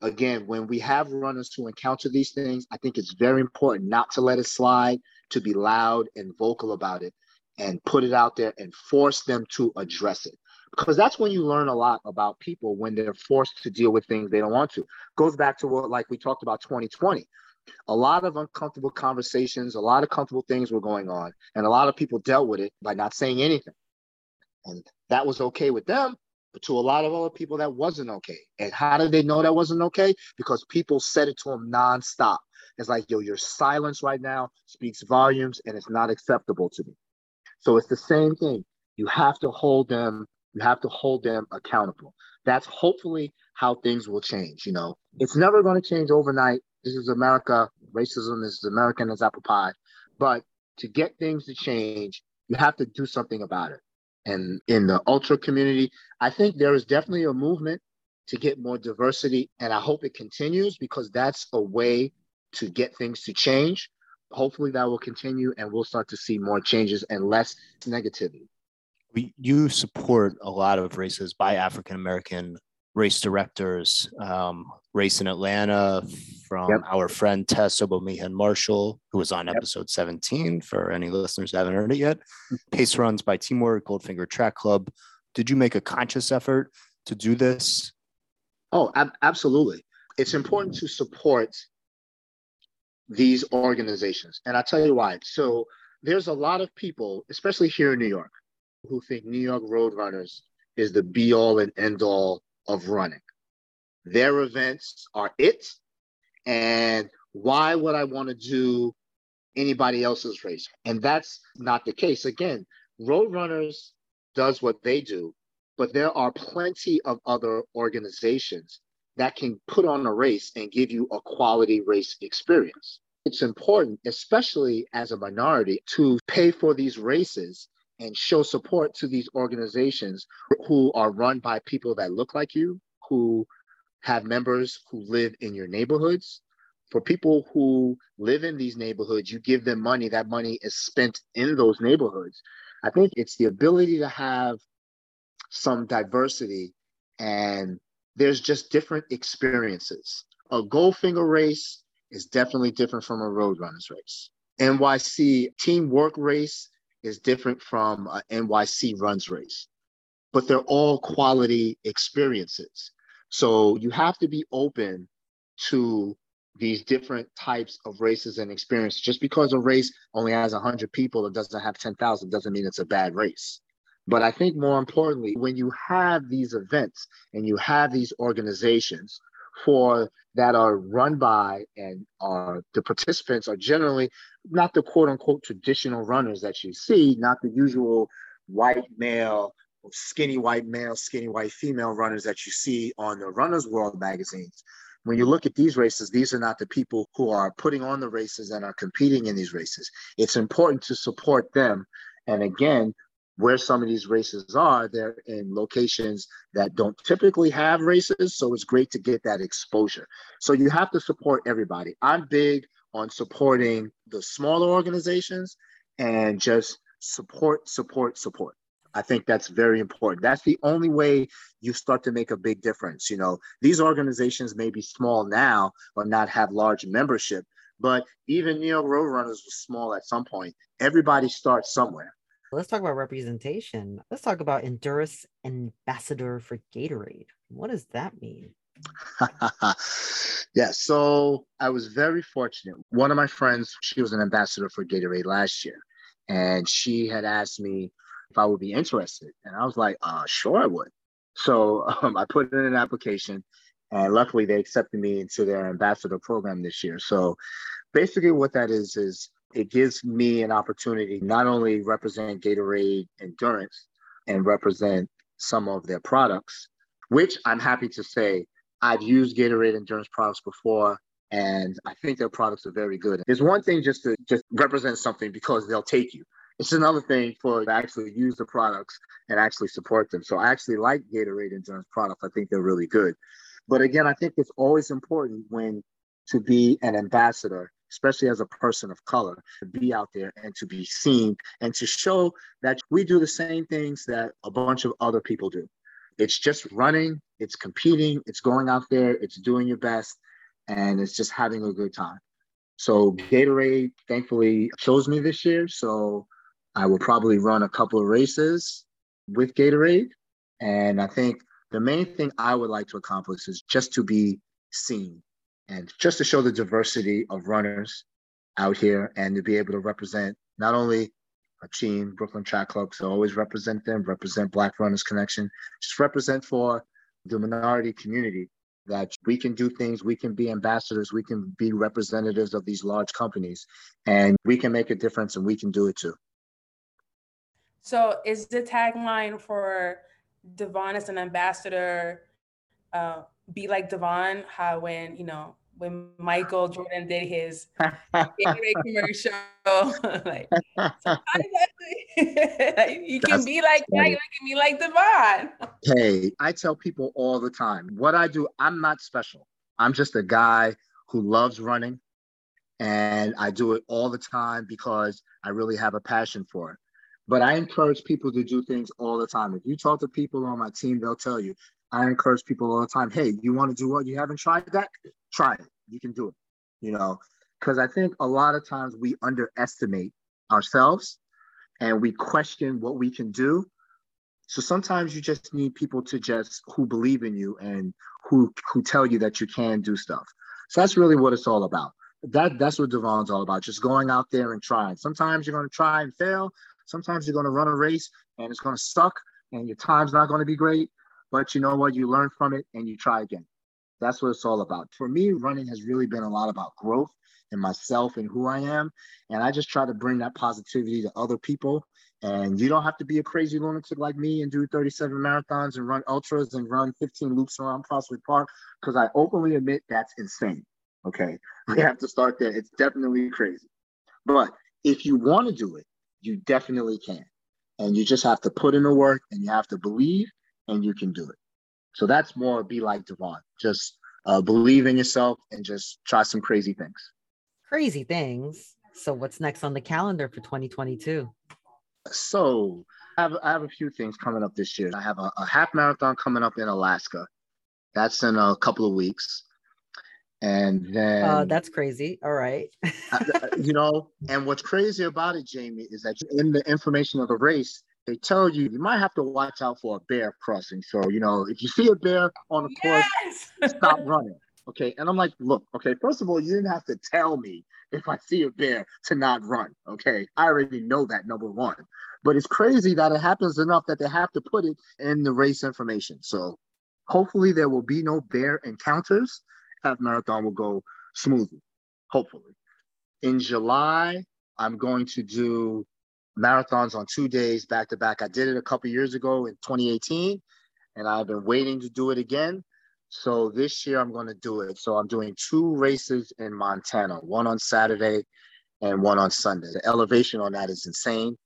Again, when we have runners who encounter these things, I think it's very important not to let it slide, to be loud and vocal about it and put it out there and force them to address it because that's when you learn a lot about people when they're forced to deal with things they don't want to. Goes back to what like we talked about 2020. A lot of uncomfortable conversations, a lot of comfortable things were going on, and a lot of people dealt with it by not saying anything. And that was okay with them, but to a lot of other people that wasn't okay. And how did they know that wasn't okay? Because people said it to them nonstop. It's like, yo, your silence right now speaks volumes and it's not acceptable to me. So it's the same thing. You have to hold them you have to hold them accountable. That's hopefully how things will change. You know, it's never going to change overnight. This is America. Racism is American as apple pie. But to get things to change, you have to do something about it. And in the ultra community, I think there is definitely a movement to get more diversity. And I hope it continues because that's a way to get things to change. Hopefully that will continue and we'll start to see more changes and less negativity you support a lot of races by African American race directors. Um, race in Atlanta from yep. our friend Tess Obomihan Marshall, who was on yep. episode 17 for any listeners who haven't heard it yet. Pace runs by Teamwork, Goldfinger Track Club. Did you make a conscious effort to do this? Oh, ab- absolutely. It's important to support these organizations. And I'll tell you why. So there's a lot of people, especially here in New York, who think New York Roadrunners is the be all and end all of running. Their events are it. And why would I want to do anybody else's race? And that's not the case. Again, Roadrunners does what they do, but there are plenty of other organizations that can put on a race and give you a quality race experience. It's important, especially as a minority, to pay for these races and show support to these organizations who are run by people that look like you, who have members who live in your neighborhoods. For people who live in these neighborhoods, you give them money, that money is spent in those neighborhoods. I think it's the ability to have some diversity and there's just different experiences. A Goldfinger race is definitely different from a Roadrunners race. NYC teamwork race is different from an NYC runs race, but they're all quality experiences. So you have to be open to these different types of races and experiences. Just because a race only has 100 people or doesn't have 10,000 doesn't mean it's a bad race. But I think more importantly, when you have these events and you have these organizations for that are run by and are the participants are generally not the quote unquote traditional runners that you see, not the usual white male, skinny white male, skinny white female runners that you see on the Runner's World magazines. When you look at these races, these are not the people who are putting on the races and are competing in these races. It's important to support them. And again, where some of these races are, they're in locations that don't typically have races. So it's great to get that exposure. So you have to support everybody. I'm big on supporting the smaller organizations and just support, support, support. I think that's very important. That's the only way you start to make a big difference. You know, these organizations may be small now or not have large membership, but even York Roadrunners was small at some point. Everybody starts somewhere. Let's talk about representation. Let's talk about Endurance Ambassador for Gatorade. What does that mean? yeah, so I was very fortunate. One of my friends, she was an ambassador for Gatorade last year, and she had asked me if I would be interested. And I was like, uh, sure, I would. So um, I put in an application, and luckily they accepted me into their ambassador program this year. So basically, what that is, is it gives me an opportunity not only represent Gatorade Endurance and represent some of their products, which I'm happy to say I've used Gatorade endurance products before and I think their products are very good. There's one thing just to just represent something because they'll take you. It's another thing for to actually use the products and actually support them. So I actually like Gatorade endurance products. I think they're really good. But again, I think it's always important when to be an ambassador, especially as a person of color, to be out there and to be seen and to show that we do the same things that a bunch of other people do. It's just running, it's competing, it's going out there, it's doing your best, and it's just having a good time. So Gatorade thankfully chose me this year. So I will probably run a couple of races with Gatorade. And I think the main thing I would like to accomplish is just to be seen and just to show the diversity of runners out here and to be able to represent not only a team, Brooklyn Track Club, so always represent them, represent Black Runners Connection, just represent for the minority community that we can do things, we can be ambassadors, we can be representatives of these large companies, and we can make a difference and we can do it too. So, is the tagline for Devon as an ambassador uh, be like Devon? How when you know when Michael Jordan did his commercial, like, you can That's be like that, you can be like Devon. Hey, I tell people all the time, what I do, I'm not special. I'm just a guy who loves running, and I do it all the time because I really have a passion for it. But I encourage people to do things all the time. If you talk to people on my team, they'll tell you. I encourage people all the time, hey, you want to do what? You haven't tried that? Try it. You can do it. You know, because I think a lot of times we underestimate ourselves and we question what we can do. So sometimes you just need people to just who believe in you and who who tell you that you can do stuff. So that's really what it's all about. That that's what Devon's all about. Just going out there and trying. Sometimes you're going to try and fail. Sometimes you're going to run a race and it's going to suck and your time's not going to be great. But you know what? You learn from it and you try again. That's what it's all about. For me, running has really been a lot about growth in myself and who I am. And I just try to bring that positivity to other people. And you don't have to be a crazy lunatic like me and do 37 marathons and run ultras and run 15 loops around Prospect Park because I openly admit that's insane. Okay. We have to start there. It's definitely crazy. But if you want to do it, you definitely can. And you just have to put in the work and you have to believe and you can do it. So that's more be like Devon. Just uh, believe in yourself and just try some crazy things. Crazy things. So what's next on the calendar for 2022? So I have, I have a few things coming up this year. I have a, a half marathon coming up in Alaska. That's in a couple of weeks and then uh, that's crazy all right you know and what's crazy about it jamie is that in the information of the race they tell you you might have to watch out for a bear crossing. So you know if you see a bear on the yes! course stop running. Okay and i'm like look okay first of all you didn't have to tell me if i see a bear to not run okay? I already know that number one. But it's crazy that it happens enough that they have to put it in the race information. So hopefully there will be no bear encounters. Half marathon will go smoothly, hopefully. In July, I'm going to do marathons on two days back to back. I did it a couple years ago in 2018, and I've been waiting to do it again. So this year I'm going to do it. So I'm doing two races in Montana, one on Saturday and one on Sunday. The elevation on that is insane.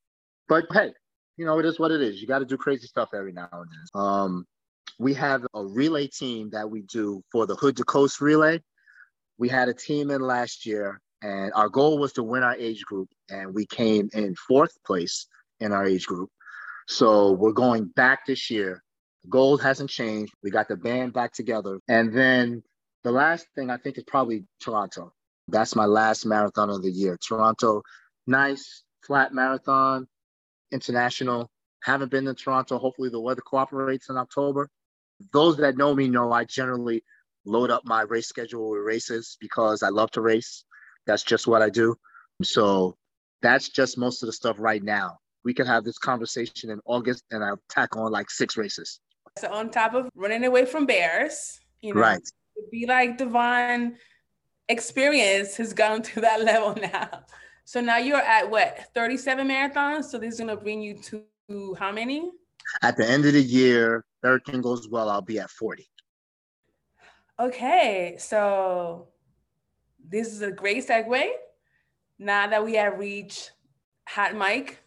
But hey, you know, it is what it is. You got to do crazy stuff every now and then. Um, we have a relay team that we do for the Hood to Coast relay. We had a team in last year, and our goal was to win our age group, and we came in fourth place in our age group. So we're going back this year. The goal hasn't changed. We got the band back together. And then the last thing I think is probably Toronto. That's my last marathon of the year. Toronto, nice, flat marathon, international. Haven't been to Toronto. Hopefully the weather cooperates in October those that know me know I generally load up my race schedule with races because I love to race. That's just what I do. So that's just most of the stuff right now. We could have this conversation in August and I'll tack on like six races. So on top of running away from bears, you know, right. be like Devon experience has gone to that level now. So now you're at what 37 marathons. So this is gonna bring you to how many? At the end of the year, everything goes well, I'll be at 40. Okay, so this is a great segue. Now that we have reached Hot Mic,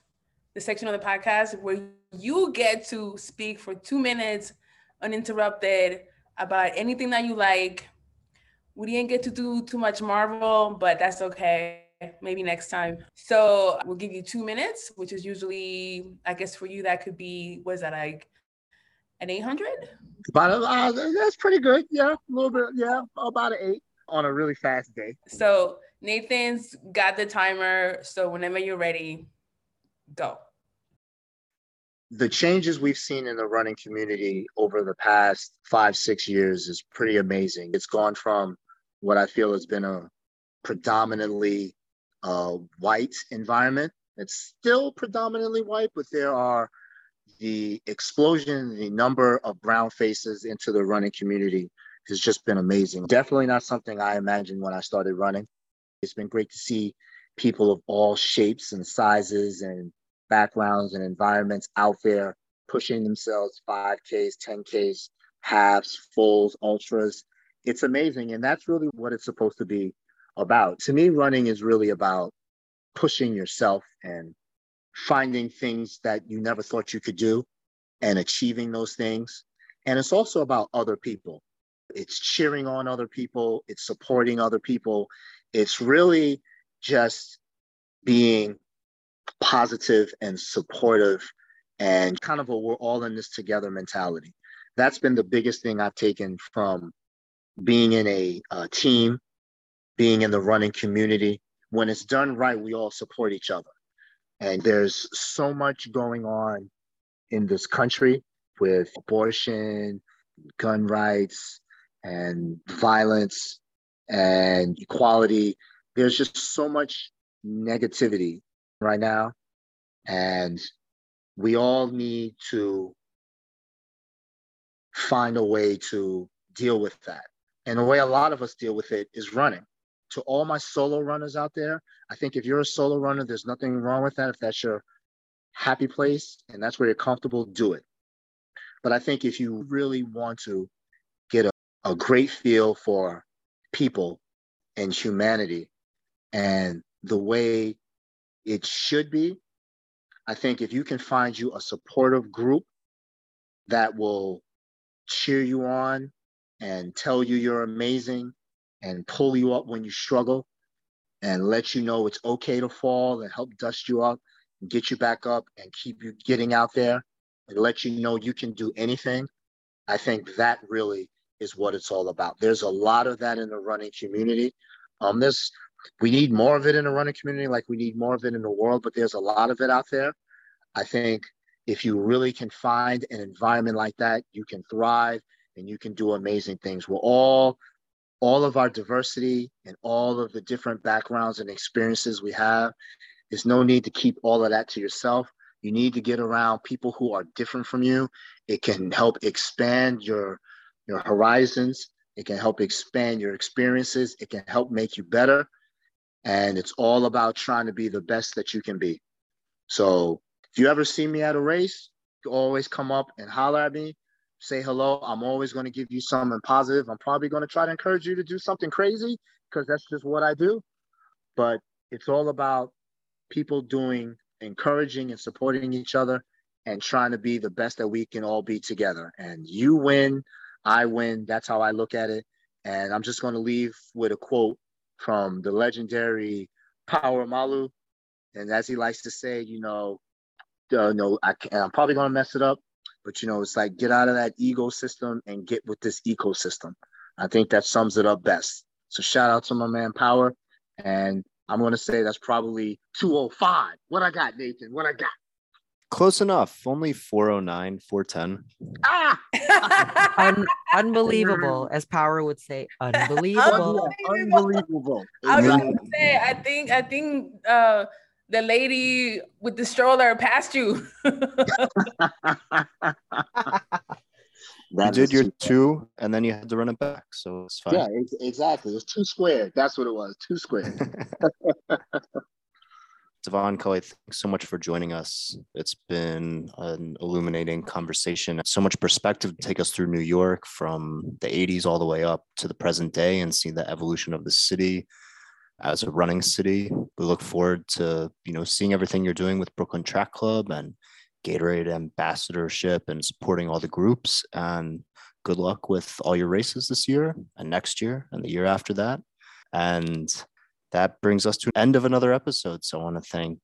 the section of the podcast where you get to speak for two minutes uninterrupted about anything that you like. We didn't get to do too much Marvel, but that's okay. Maybe next time. So we'll give you two minutes, which is usually, I guess for you, that could be, was that like an 800? About uh, that's pretty good. Yeah, a little bit. Yeah, about an eight on a really fast day. So Nathan's got the timer. So whenever you're ready, go. The changes we've seen in the running community over the past five, six years is pretty amazing. It's gone from what I feel has been a predominantly uh, white environment. It's still predominantly white, but there are the explosion, the number of brown faces into the running community has just been amazing. Definitely not something I imagined when I started running. It's been great to see people of all shapes and sizes and backgrounds and environments out there pushing themselves 5Ks, 10Ks, halves, fulls, ultras. It's amazing. And that's really what it's supposed to be about. To me, running is really about pushing yourself and finding things that you never thought you could do and achieving those things. And it's also about other people. It's cheering on other people, it's supporting other people. It's really just being positive and supportive and kind of a we're all in this together mentality. That's been the biggest thing I've taken from being in a, a team, being in the running community. When it's done right, we all support each other. And there's so much going on in this country with abortion, gun rights, and violence and equality. There's just so much negativity right now. And we all need to find a way to deal with that. And the way a lot of us deal with it is running to all my solo runners out there, I think if you're a solo runner, there's nothing wrong with that. If that's your happy place and that's where you're comfortable, do it. But I think if you really want to get a, a great feel for people and humanity and the way it should be, I think if you can find you a supportive group that will cheer you on and tell you you're amazing and pull you up when you struggle and let you know it's okay to fall and help dust you up and get you back up and keep you getting out there and let you know you can do anything. I think that really is what it's all about. There's a lot of that in the running community. Um, this we need more of it in the running community, like we need more of it in the world, but there's a lot of it out there. I think if you really can find an environment like that, you can thrive and you can do amazing things. We're all all of our diversity and all of the different backgrounds and experiences we have. There's no need to keep all of that to yourself. You need to get around people who are different from you. It can help expand your your horizons. It can help expand your experiences. It can help make you better. And it's all about trying to be the best that you can be. So if you ever see me at a race, you always come up and holler at me say hello. I'm always going to give you something positive. I'm probably going to try to encourage you to do something crazy because that's just what I do. But it's all about people doing, encouraging and supporting each other and trying to be the best that we can all be together. And you win, I win. That's how I look at it. And I'm just going to leave with a quote from the legendary Power Malu. And as he likes to say, you know, uh, no, I can't, I'm probably going to mess it up, but you know, it's like get out of that ecosystem and get with this ecosystem. I think that sums it up best. So shout out to my man Power. And I'm gonna say that's probably 205. What I got, Nathan? What I got? Close enough. Only 409, 410. Ah! Un- unbelievable, as Power would say. Unbelievable. unbelievable. I was gonna say, I think, I think uh the lady with the stroller passed you. you did your two, and then you had to run it back, so it's fine. Yeah, exactly. It was two squared. That's what it was. Two squared. Devon Cully, thanks so much for joining us. It's been an illuminating conversation. So much perspective to take us through New York from the 80s all the way up to the present day and see the evolution of the city as a running city. We look forward to, you know, seeing everything you're doing with Brooklyn Track Club and Gatorade ambassadorship and supporting all the groups. And good luck with all your races this year and next year and the year after that. And that brings us to the end of another episode. So I want to thank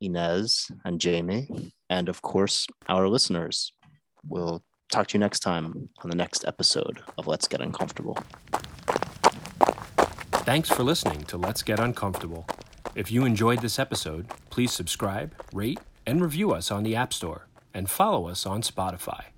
Inez and Jamie, and of course, our listeners. We'll talk to you next time on the next episode of Let's Get Uncomfortable. Thanks for listening to Let's Get Uncomfortable. If you enjoyed this episode, please subscribe, rate, and review us on the App Store, and follow us on Spotify.